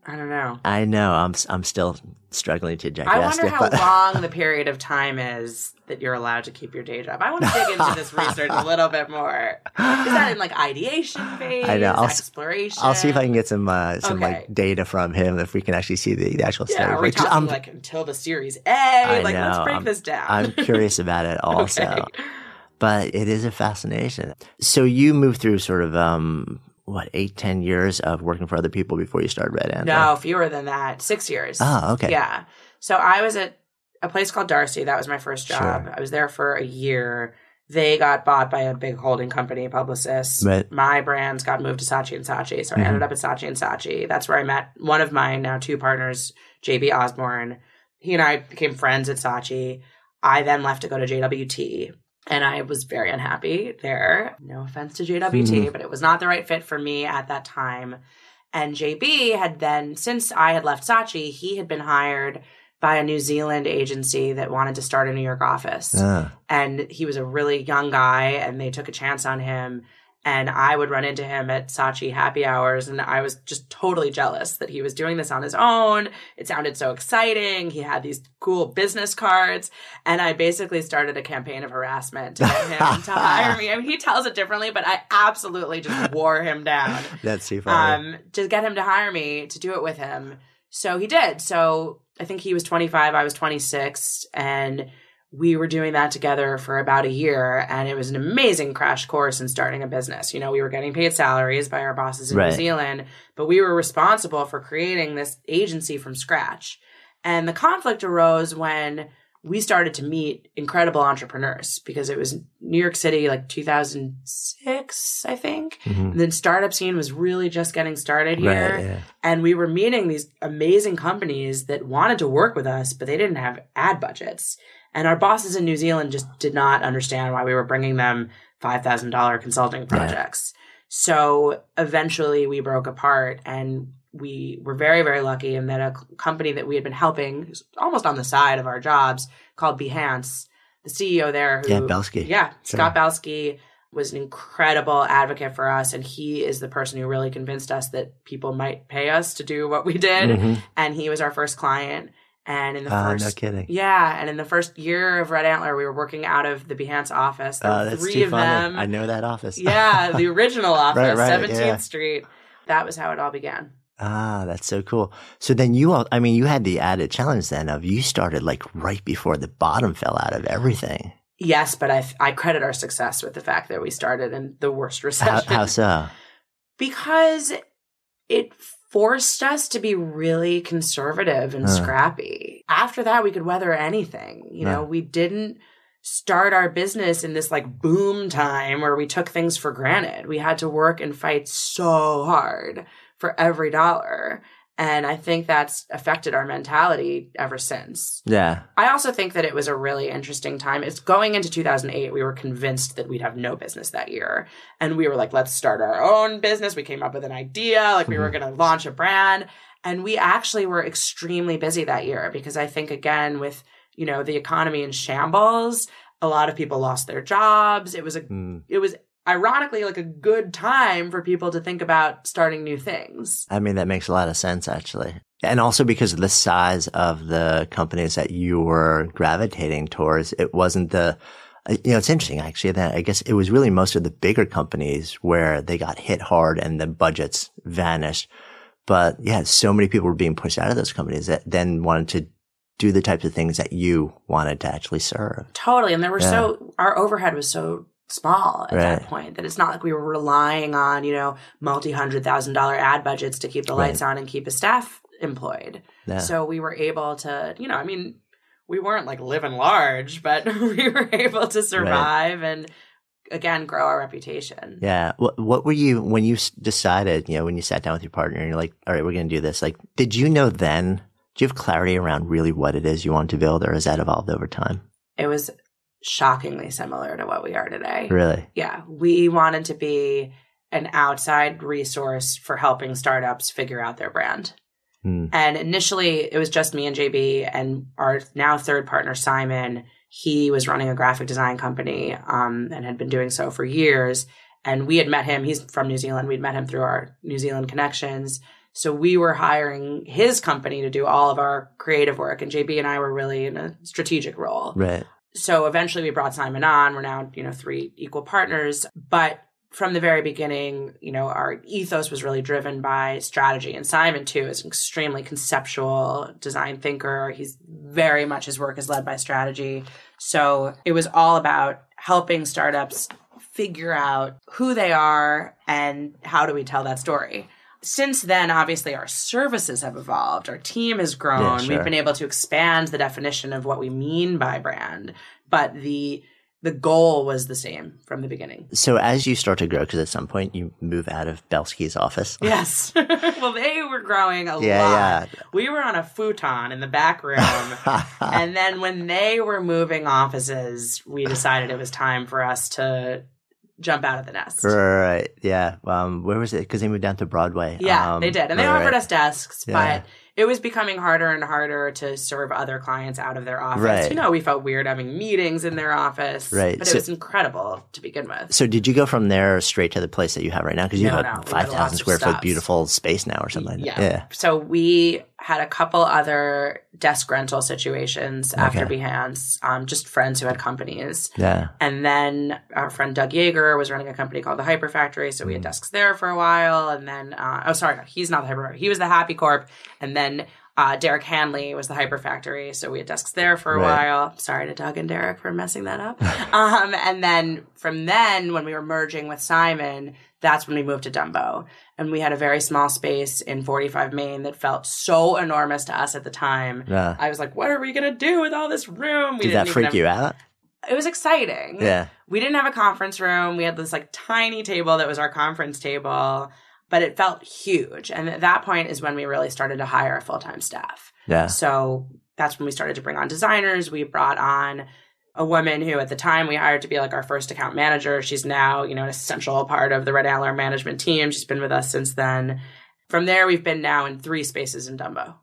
I don't know. I know. I'm I'm still struggling to digest I wonder it. how but- long the period of time is that you're allowed to keep your day job. I want to dig into this research a little bit more. Is that in like ideation phase? I know. I'll exploration. I'll see if I can get some uh, some Okay. like data from him if we can actually see the, the actual Yeah, study. are we talking I'm, like until the Series A? like, let's break I'm- this down. I'm curious about it also. Okay. But it is a fascination. So you moved through sort of um what eight ten years of working for other people before you started Red Ant. No, fewer than that. Six years. Oh, okay. Yeah. So I was at a place called D'Arcy. That was my first job. Sure. I was there for a year. They got bought by a big holding company, Publicis. Right. My brands got moved to Saatchi and Saatchi. So Mhm. I ended up at Saatchi and Saatchi. That's where I met one of my now two partners, JB Osborne. He and I became friends at Saatchi. I then left to go to JWT. And I was very unhappy there. No offense to JWT, Mhm. but it was not the right fit for me at that time. And JB had then, since I had left Saatchi, he had been hired by a New Zealand agency that wanted to start a New York office. Ah, And he was a really young guy, and they took a chance on him. And I would run into him at Saatchi happy hours, and I was just totally jealous that he was doing this on his own. It sounded so exciting. He had these cool business cards, and I basically started a campaign of harassment to get him to hire me. I mean, he tells it differently, but I absolutely just wore him down that's too funny. um, to get him to hire me to do it with him. So he did. So I think he was 25, I was 26, and we were doing that together for about a year. And it was an amazing crash course in starting a business. You know, we were getting paid salaries by our bosses in Right. New Zealand, but we were responsible for creating this agency from scratch. And the conflict arose when we started to meet incredible entrepreneurs because it was New York City, like 2006, I think. Mhm. The startup scene was really just getting started here. Right. Yeah. And we were meeting these amazing companies that wanted to work with us, but they didn't have ad budgets. And our bosses in New Zealand just did not understand why we were bringing them $5,000 consulting projects. So eventually we broke apart and we were very, very lucky in that a company that we had been helping almost on the side of our jobs called Behance, the CEO there who Yeah, Belsky. yeah, Scott Belsky was an incredible advocate for us, and he is the person who really convinced us that people might pay us to do what we did. Mhm. And he was our first client. And in the Ah, first, no kidding. yeah, and in the first year of Red Antler, we were working out of the Behance office. There Oh, that's three too of funny. them. I know that office. yeah, the original office, right, 17th yeah. Street. That was how it all began. Ah, that's so cool. So then you all, I mean, you had the added challenge then of you started like right before the bottom fell out of everything. Yes, but I, I credit our success with the fact that we started in the worst How, recession. how so? because it forced us to be really conservative and Huh. scrappy. After that, we could weather anything. You know, we didn't start our business in this like boom time where we took things for granted. We had to work and fight so hard for every dollar. And I think that's affected our mentality ever since. Yeah. I also think that it was a really interesting time. It's going into 2008, we were convinced that we'd have no business that year. And we were like, let's start our own business. We came up with an idea, like we were going to launch a brand. And we actually were extremely busy that year because I think, again, with, you know, the economy in shambles, a lot of people lost their jobs. It was a, Mm. it was ironically like a good time for people to think about starting new things. I mean, that makes a lot of sense actually. And also because of the size of the companies that you were gravitating towards, it wasn't the, uh, you know, it's interesting actually that I guess it was really most of the bigger companies where they got hit hard and the budgets vanished. But yeah, so many people were being pushed out of those companies that then wanted to do the types of things that you wanted to actually serve. Totally. And there were Yeah. so, our overhead was so small at that point that it's not like we were relying on, you know, multi hundred thousand dollar ad budgets to keep the Right. lights on and keep a staff employed. Yeah. So we were able to, you know, I mean, we weren't like living large, but we were able to survive and again grow our reputation. Yeah. What, what were you, when you decided, you know, when you sat down with your partner and you're like, all right, we're going to do this, like, did you know then, do you have clarity around really what it is you want to build or has that evolved over time? It was shockingly similar to what we are today. Really? Yeah, we wanted to be an outside resource for helping startups figure out their brand. Hmm. And initially, it was just me and JB, and our now third partner, Simon. He was running a graphic design company um, and had been doing so for years. And we had met him. He's from New Zealand. We'd met him through our New Zealand connections. So we were hiring his company to do all of our creative work, and JB and I were really in a strategic role Right. So eventually we brought Simon on. We're now, you know, three equal partners. But from the very beginning, you know, our ethos was really driven by strategy. And Simon, too, is an extremely conceptual design thinker. He's very much his work is led by strategy. So it was all about helping startups figure out who they are and how do we tell that story. Since then, obviously, our services have evolved. Our team has grown. sure. We've been able to expand the definition of what we mean by brand, but the the goal was the same from the beginning. So as you start to grow, because at some point you move out of Belsky's office. Yes. well, they were growing a Yeah, lot. We were on a futon in the back room. and then when they were moving offices, we decided it was time for us to jump out of the nest. Right. Yeah. Um, where was it? Because they moved down to Broadway. Yeah, Um, they did. And they right, offered us desks, Yeah. but it was becoming harder and harder to serve other clients out of their office. Right. You know, we felt weird having meetings in their office. Right. But So- it was incredible to begin with. So did you go from there straight to the place that you have right now? Because you No, have no, a we had five lots thousand of square foot beautiful space now or something. like that. Yeah. So we had a couple other desk rental situations after Behance, um, just friends who had companies. Yeah. And then our friend Doug Jaeger was running a company called the Hyper Factory, so we Mm. had desks there for a while. And then, uh, oh, sorry, no, he's not the Hyper Factory. He was the Happy Corp. And then uh, Derek Hanley was the Hyper Factory, so we had desks there for a Right. while. Sorry to Doug and Derek for messing that up. um, and then from then, when we were merging with Simon, that's when we moved to Dumbo. And we had a very small space in 45 Main that felt so enormous to us at the time. Yeah. I was like, what are we going to do with all this room? We Did that freak have- you out? It was exciting Yeah. we didn't have a conference room. We had this like tiny table that was our conference table, but it felt huge. And at that point is when we really started to hire a full time staff. Yeah. So that's when we started to bring on designers. We brought on a woman who at the time we hired to be like our first account manager. She's now, you know, an essential part of the Red Antler management team. She's been with us since then. From there, we've been now in three spaces in Dumbo.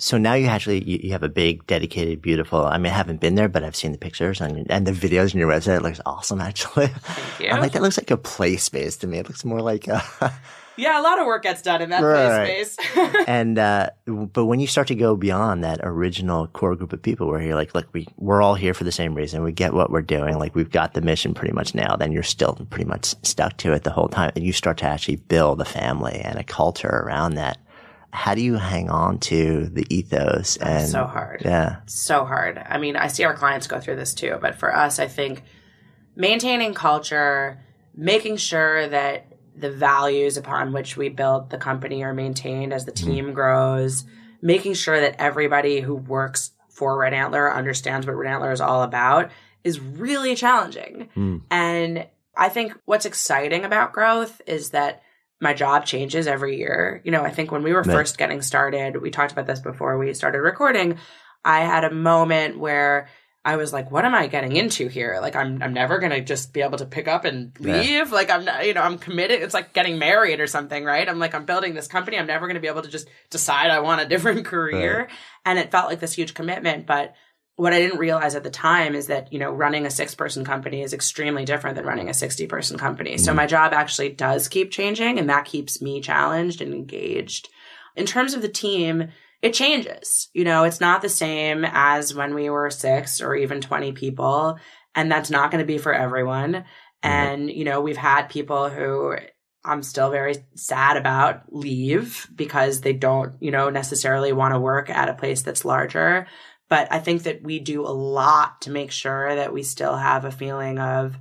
So now you actually you, you have a big, dedicated, beautiful. I mean, I haven't been there, but I've seen the pictures and and the videos on your website. It looks awesome, actually. Thank you. I'm like that looks like a play space to me. It looks more like a. yeah, a lot of work gets done in that Right. play space. and uh, but when you start to go beyond that original core group of people, where you're like, look, we we're all here for the same reason. We get what we're doing. Like we've got the mission pretty much now. Then you're still pretty much stuck to it the whole time, and you start to actually build a family and a culture around that. How do you hang on to the ethos? And so hard. Yeah. so hard. I mean, I see our clients go through this too, but for us, I think maintaining culture, making sure that the values upon which we build the company are maintained as the team grows, making sure that everybody who works for Red Antler understands what Red Antler is all about is really challenging. Mm. And I think what's exciting about growth is that my job changes every year. You know, I think when we were first getting started, we talked about this before we started recording. I had a moment where I was like, what am I getting into here? Like I'm I'm never gonna just be able to pick up and Yeah. leave. Like I'm not you know, I'm committed. It's like getting married or something, right? I'm like, I'm building this company. I'm never gonna be able to just decide I want a different career. And it felt like this huge commitment. But what I didn't realize at the time is that, you know, running a six person company is extremely different than running a 60 person company. So Mhm. my job actually does keep changing and that keeps me challenged and engaged. In terms of the team, it changes. You know, it's not the same as when we were six or even 20 people. And that's not going to be for everyone. And, you know, we've had people who I'm still very sad about leave because they don't, you know, necessarily want to work at a place that's larger. But I think that we do a lot to make sure that we still have a feeling of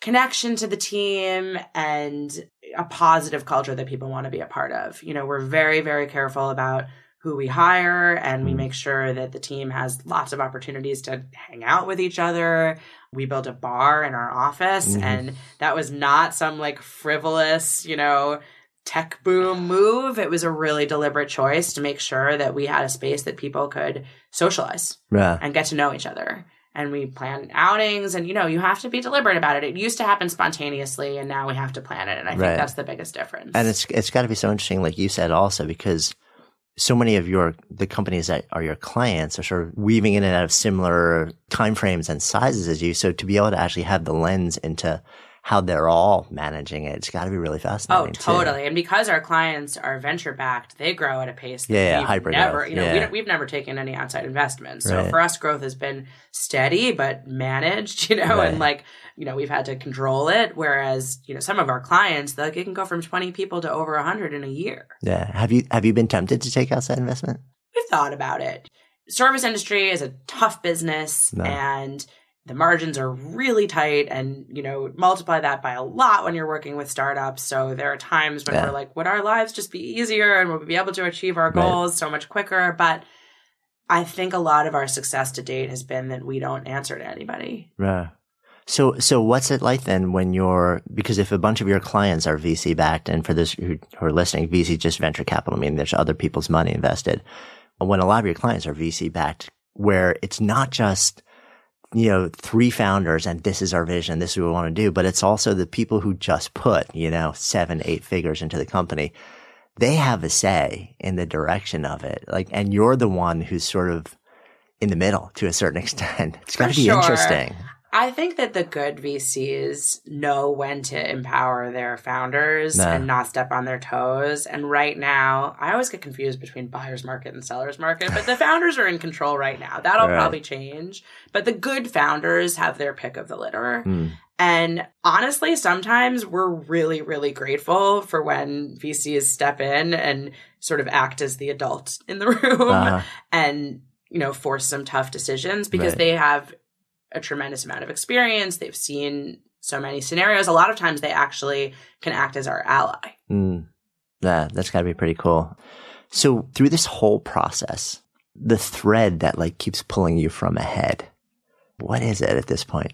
connection to the team and a positive culture that people want to be a part of. You know, we're very, very careful about who we hire and we Mm. make sure that the team has lots of opportunities to hang out with each other. We built a bar in our office Mhm. and that was not some like frivolous, you know, tech boom move. It was a really deliberate choice to make sure that we had a space that people could socialize Yeah. and get to know each other. And we plan outings and you know, you have to be deliberate about it. It used to happen spontaneously and now we have to plan it. And I think that's the biggest difference. And it's it's got to be so interesting, like you said, also because so many of your the companies that are your clients are sort of weaving in and out of similar timeframes and sizes as you. So to be able to actually have the lens into how they're all managing it, it's got to be really Oh, fascinating. too. totally. And because our clients are venture backed, they grow at a pace that Yeah, yeah, we've hyper never, growth. you know, we Yeah. don't, we've never taken any outside investments. So Right. for us, growth has been steady but managed, you know, Right. and like, you know, we've had to control it. Whereas, you know, some of our clients, like, it can go from 20 people to over 100 in a year. Yeah. Have you have you been tempted to take outside investment? We've thought about it. Service industry is a tough business No. and the margins are really tight and you know multiply that by a lot when you're working with startups so there are times when Yeah. we're like would our lives just be easier and would we be able to achieve our Right. goals so much quicker but i think a lot of our success to date has been that we don't answer to anybody Right. So, so what's it like then when you're, because if a bunch of your clients are VC backed, and for those who, who are listening, VC just venture capital, I mean, there's other people's money invested. When a lot of your clients are VC backed, where it's not just, you know, three founders and this is our vision, this is what we want to do, but it's also the people who just put, you know, seven, eight figures into the company. They have a say in the direction of it. Like, and you're the one who's sort of in the middle to a certain extent. It's got to be sure. interesting. I think that the good VCs know when to empower their founders Nah. and not step on their toes. And right now, I always get confused between buyer's market and seller's market, but the founders are in control right now. That'll Right. probably change. But the good founders have their pick of the litter. Mm. And honestly, sometimes we're really, really grateful for when VCs step in and sort of act as the adult in the room Uh-huh. and you know force some tough decisions because Right. they have a tremendous amount of experience they've seen so many scenarios a lot of times they actually can act as our ally Mm. Yeah, that's got to be pretty cool. So through this whole process, the thread that like keeps pulling you from ahead, what is it at this point?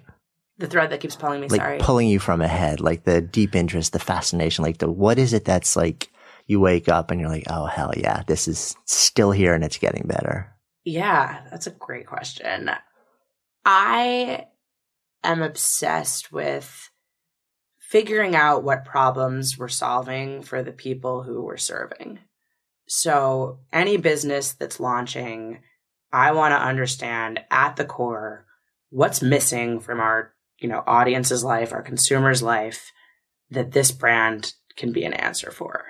the thread that keeps pulling me Like sorry pulling you from ahead, like the deep interest, the fascination, like the what is it that's like you wake up and you're like, oh hell yeah, this is still here and it's getting better. yeah that's a great question i am obsessed with figuring out what problems we're solving for the people who we're serving. So any business that's launching i want to understand at the core what's missing from our you know audience's life our consumer's life that this brand can be an answer for.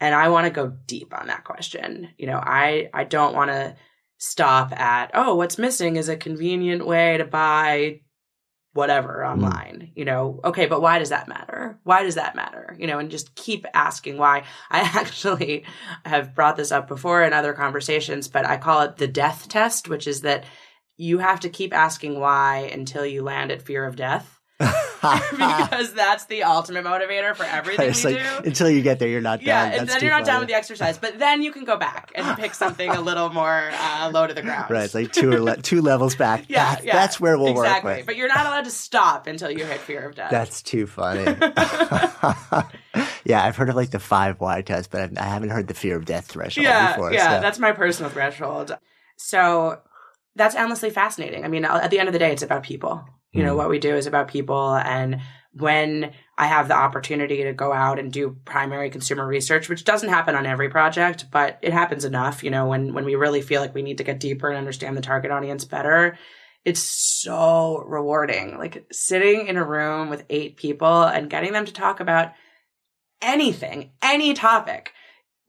And i want to go deep on that question. You know i i don't want to stop at oh what's missing is a convenient way to buy whatever mm-hmm. online you know? Okay but why does that matter? Why does that matter? You know and just keep asking why. I actually have brought this up before in other conversations but i call it the death test which is that you have to keep asking why until you land at fear of death because that's the ultimate motivator for everything it's we like do until you get there, you're not yeah, done. and then you're not done with the exercise, but then you can go back and pick something a little more uh, low to the ground. Right, it's like two or le- two levels back. yeah, that's, yeah, that's where we'll exactly. work with. But you're not allowed to stop until you hit fear of death. That's too funny. yeah, I've heard of like the five Y test, but I've, I haven't heard the fear of death threshold yeah, before. yeah. so- That's my personal threshold. So that's endlessly fascinating. I mean, at the end of the day, it's about people. You know, Mm. what we do is about people. And when I have the opportunity to go out and do primary consumer research, which doesn't happen on every project, but it happens enough, you know, when, when we really feel like we need to get deeper and understand the target audience better, it's so rewarding. Like sitting in a room with eight people and getting them to talk about anything, any topic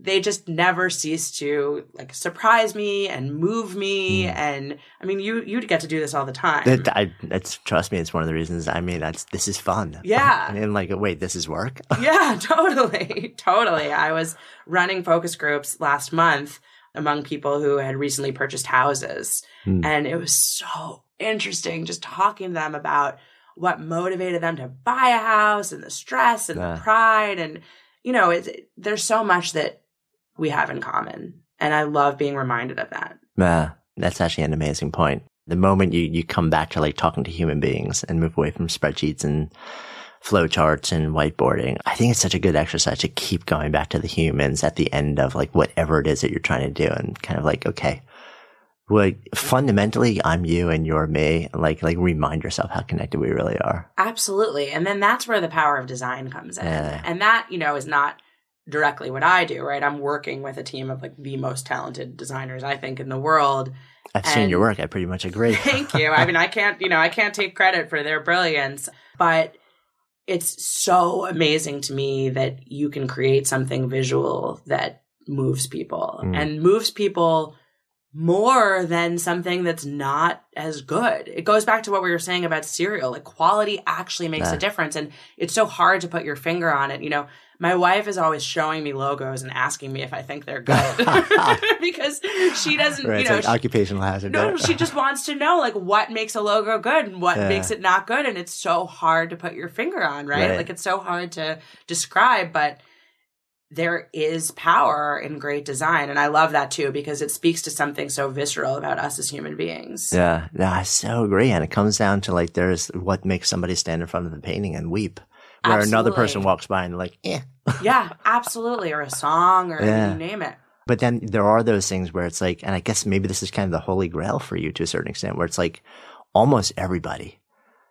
they just never cease to like surprise me and move me Mm. and i mean you you get to do this all the time That, I, that's trust me, it's one of the reasons. I mean, that's this is fun. Yeah. and like, wait, this is work. yeah totally totally i was running focus groups last month among people who had recently purchased houses Hmm. and it was so interesting just talking to them about what motivated them to buy a house and the stress and Yeah. the pride and you know it, there's so much that we have in common And I love being reminded of that. Yeah, that's actually an amazing point. The moment you, you come back to like talking to human beings and move away from spreadsheets and flowcharts and whiteboarding, I think it's such a good exercise to keep going back to the humans at the end of like whatever it is that you're trying to do and kind of like, okay, well, fundamentally, I'm you and you're me. Like, like remind yourself how connected we really are. Absolutely. And then that's where the power of design comes in. Yeah. And that, you know, is not directly what I do, right? I'm working with a team of like the most talented designers, I think, in the world. I've and seen your work. I pretty much agree. thank you. I mean, I can't, you know, I can't take credit for their brilliance, but it's so amazing to me that you can create something visual that moves people mm. and moves people more than something that's not as good. It goes back to what we were saying about Serial. Like quality actually makes yeah. a difference. And it's so hard to put your finger on it. You know, my wife is always showing me logos and asking me if I think they're good because she doesn't, right, you know, like she, occupational hazard. No, she just wants to know like what makes a logo good and what yeah. makes it not good. And it's so hard to put your finger on, right? right? Like it's so hard to describe, but there is power in great design. And I love that too, because it speaks to something so visceral about us as human beings. Yeah. Yeah. I so agree. And it comes down to like, there's what makes somebody stand in front of the painting and weep where absolutely. another person walks by and like, yeah. Yeah, absolutely. Or a song or yeah. you name it. But then there are those things where it's like, and I guess maybe this is kind of the holy grail for you to a certain extent, where it's like almost everybody,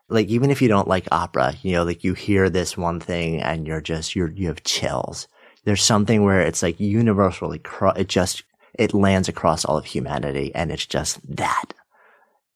like even if you don't like opera, you know, like you hear this one thing and you're just, you're, you have chills. There's something where it's like universally, it just, it lands across all of humanity and it's just that.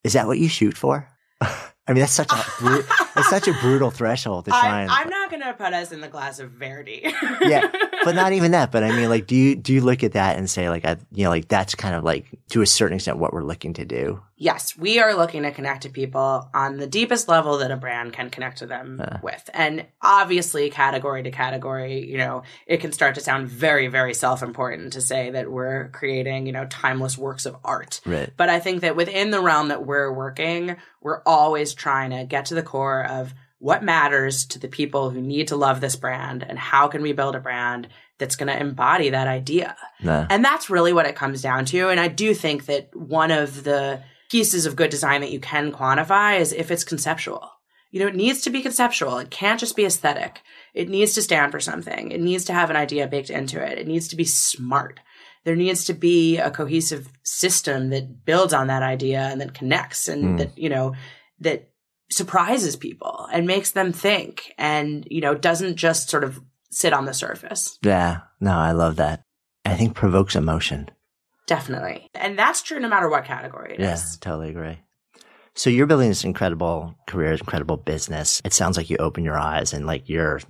Is that what you shoot for? I mean, that's such a bru- it's such a brutal threshold to try and. I'm not gonna put us in the class of Verdi. yeah, but not even that. But I mean, like, do you do you look at that and say, like, I, you know, like that's kind of like to a certain extent what we're looking to do? Yes, we are looking to connect to people on the deepest level that a brand can connect to them uh. with, and obviously, category to category, you know, it can start to sound very, very self-important to say that we're creating, you know, timeless works of art. Right. But I think that within the realm that we're working, we're always trying to get to the core of what matters to the people who need to love this brand and how can we build a brand that's going to embody that idea. Nah. And that's really what it comes down to. And I do think that one of the pieces of good design that you can quantify is if it's conceptual. You know, it needs to be conceptual. It can't just be aesthetic. It needs to stand for something. It needs to have an idea baked into it. It needs to be smart. There needs to be a cohesive system that builds on that idea and that connects and mm. that, you know, that surprises people and makes them think and, you know, doesn't just sort of sit on the surface. Yeah. No, I love that. I think provokes emotion. Definitely. And that's true no matter what category it yeah, is. totally agree. So you're building this incredible career, incredible business. It sounds like you open your eyes and like you're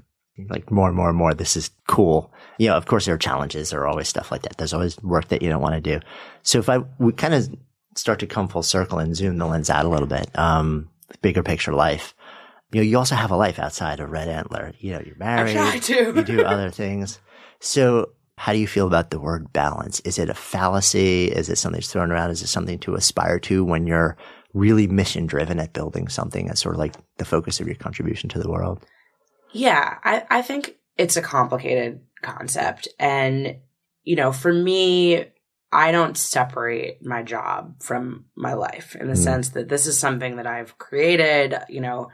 like more and more and more. This is cool. You know, of course there are challenges. There are always stuff like that. There's always work that you don't want to do. So if I, we kind of start to come full circle and zoom the lens out a little bit, um, bigger picture life. You know, you also have a life outside of Red Antler. You know, you're married. I try you do other things. So how do you feel about the word balance? Is it a fallacy? Is it something that's thrown around? Is it something to aspire to when you're really mission driven at building something as sort of like the focus of your contribution to the world? Yeah, I, I think it's a complicated concept. And, you know, for me, I don't separate my job from my life in the mm. sense that this is something that I've created, you know,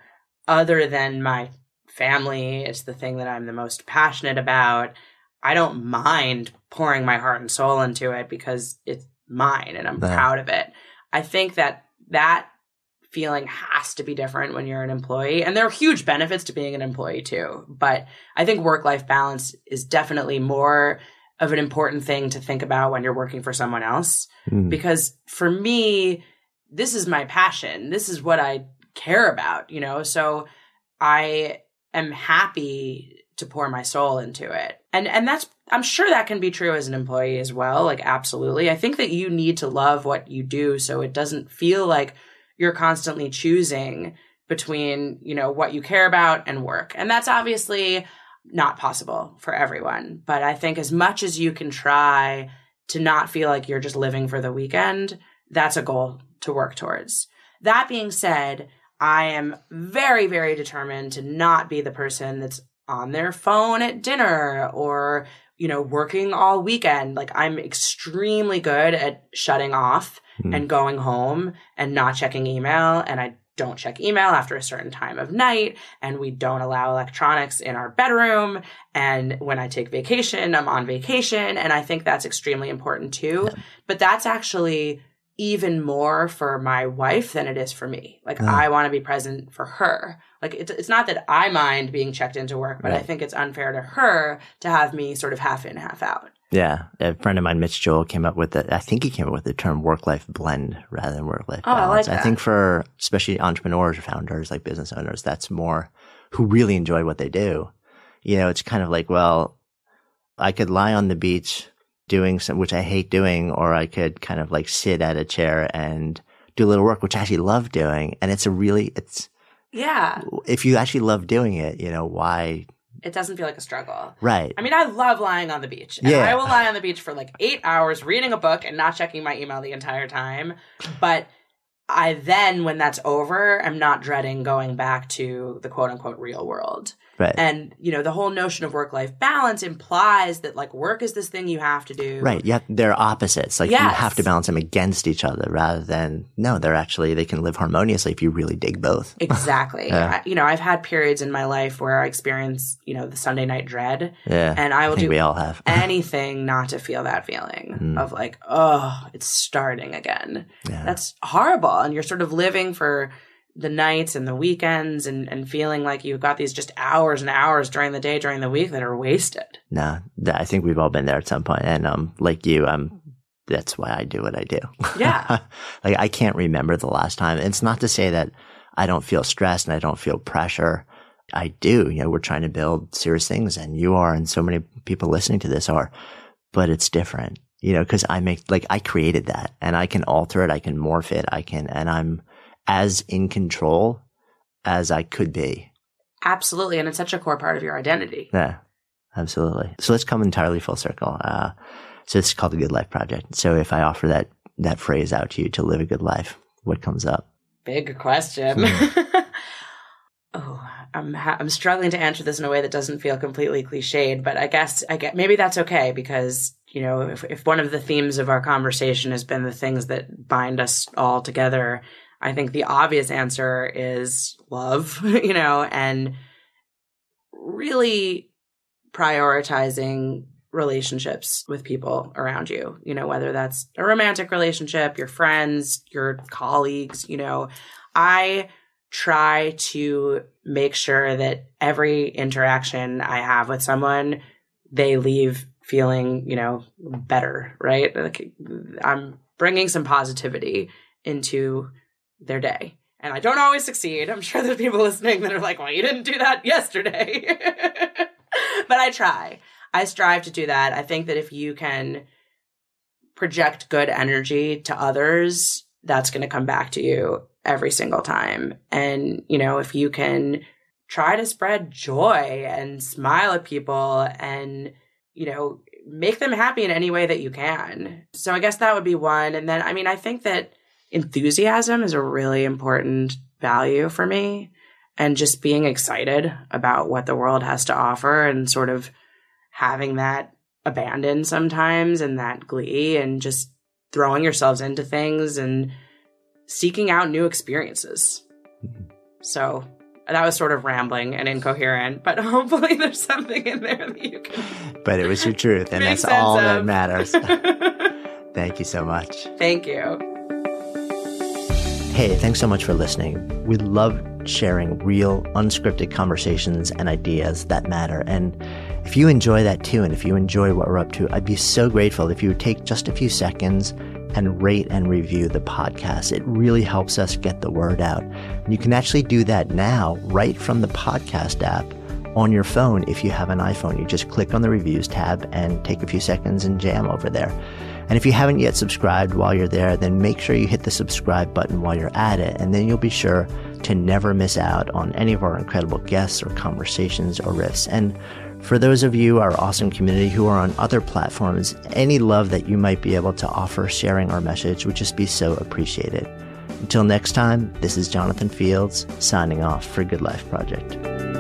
other than my family. It's the thing that I'm the most passionate about. I don't mind pouring my heart and soul into it because it's mine and I'm proud of it. I think that that feeling has to be different when you're an employee. And there are huge benefits to being an employee too. But I think work life balance is definitely more of an important thing to think about when you're working for someone else. Mm. Because for me, this is my passion. This is what I care about, you know? So I am happy to pour my soul into it. And and that's I'm sure that can be true as an employee as well, like absolutely. I think that you need to love what you do so it doesn't feel like you're constantly choosing between, you know, what you care about and work. And that's obviously not possible for everyone. But I think as much as you can try to not feel like you're just living for the weekend, that's a goal to work towards. That being said, I am very, very determined to not be the person that's on their phone at dinner or you know, working all weekend. Like I'm extremely good at shutting off Hmm. and going home and not checking email. And I don't check email after a certain time of night. And we don't allow electronics in our bedroom. And when I take vacation, I'm on vacation. And I think that's extremely important too. But that's actually even more for my wife than it is for me. Like. I want to be present for her. Like it's, it's not that I mind being checked into work, but I think it's unfair to her to have me sort of half in, half out. Yeah. A friend of mine, Mitch Joel, came up with the, I think he came up with the term work life blend rather than work life Oh, I balance. like I think for especially entrepreneurs or founders, like business owners, that's more who really enjoy what they do. You know, it's kind of like, well, I could lie on the beach doing some, which I hate doing, or I could kind of like sit at a chair and do a little work, which I actually love doing. And it's a really, it's, Yeah. if you actually love doing it, you know, why? It doesn't feel like a struggle. Right. I mean, I love lying on the beach. And Yeah. I will lie on the beach for like eight hours reading a book and not checking my email the entire time. But I then, when that's over, I'm not dreading going back to the quote unquote real world. Right. And, you know, the whole notion of work life balance implies that like work is this thing you have to do. Right. Yeah. They're opposites. Like you have to balance them against each other rather than, no, they're actually, they can live harmoniously if you really dig both. Exactly. Yeah. I, you know, I've had periods in my life where I experience, you know, the Sunday night dread, Yeah. and I I will think do we all have. anything not to feel that feeling Mm. of like, oh, it's starting again. yeah. That's horrible. And you're sort of living for the nights and the weekends and, and feeling like you've got these just hours and hours during the day, during the week that are wasted. no, th- I think we've all been there at some. And, um, like you, um, that's why I do what I do. Yeah. like I can't remember the last time. It's not to say that I don't feel stressed and I don't feel pressure. I do. You know, we're trying to build serious things and you are and so many people listening to this are, but it's different, you know, cause I make, like I created that and I can alter it. I can morph it. I can, and I'm as in control as I could be. Absolutely. And it's such a core part of your identity. Yeah, absolutely. So let's come entirely full circle. Uh, so it's called the Good Life Project. So if I offer that, that phrase out to you to live a good life, what comes up? Big question. Hmm. oh, I'm ha- I'm struggling to answer this in a way that doesn't feel completely cliched, but I guess I get maybe that's okay because you know if if one of the themes of our conversation has been the things that bind us all together, I think the obvious answer is love, you know, and really prioritizing relationships with people around you, you know, whether that's a romantic relationship, your friends, your colleagues, you know, I try to make sure that every interaction I have with someone, they leave feeling, you know, better, right? Like I'm bringing some positivity into their day. And I don't always succeed. I'm sure there's people listening that are like, well, you didn't do that yesterday. but I try. I strive to do that. I think that if you can project good energy to others, that's going to come back to you every single time. And, you know, if you can try to spread joy and smile at people and, you know, make them happy in any way that you can. So I guess that would be one. And then, I mean, I think that enthusiasm is a really important value for me and just being excited about what the world has to offer and sort of having that abandon sometimes and that glee and just throwing yourselves into things and seeking out new experiences. Mm-hmm. So that was sort of rambling and incoherent, but hopefully there's something in there that you can. But it was your truth, and that's all that matters. Thank you so much. Thank you. Hey, thanks so much for listening. We love sharing real, unscripted conversations and ideas that matter. And if you enjoy that too, and if you enjoy what we're up to, I'd be so grateful if you would take just a few seconds and rate and review the podcast. It really helps us get the word out. And you can actually do that now right from the podcast app on your phone if you have an iPhone. You just click on the reviews tab and take a few seconds and jam over there. And if you haven't yet subscribed while you're there, then make sure you hit the subscribe button while you're at it, and then you'll be sure to never miss out on any of our incredible guests or conversations or riffs. And for those of you, our awesome community who are on other platforms, any love that you might be able to offer sharing our message would just be so appreciated. Until next time, this is Jonathan Fields signing off for Good Life Project.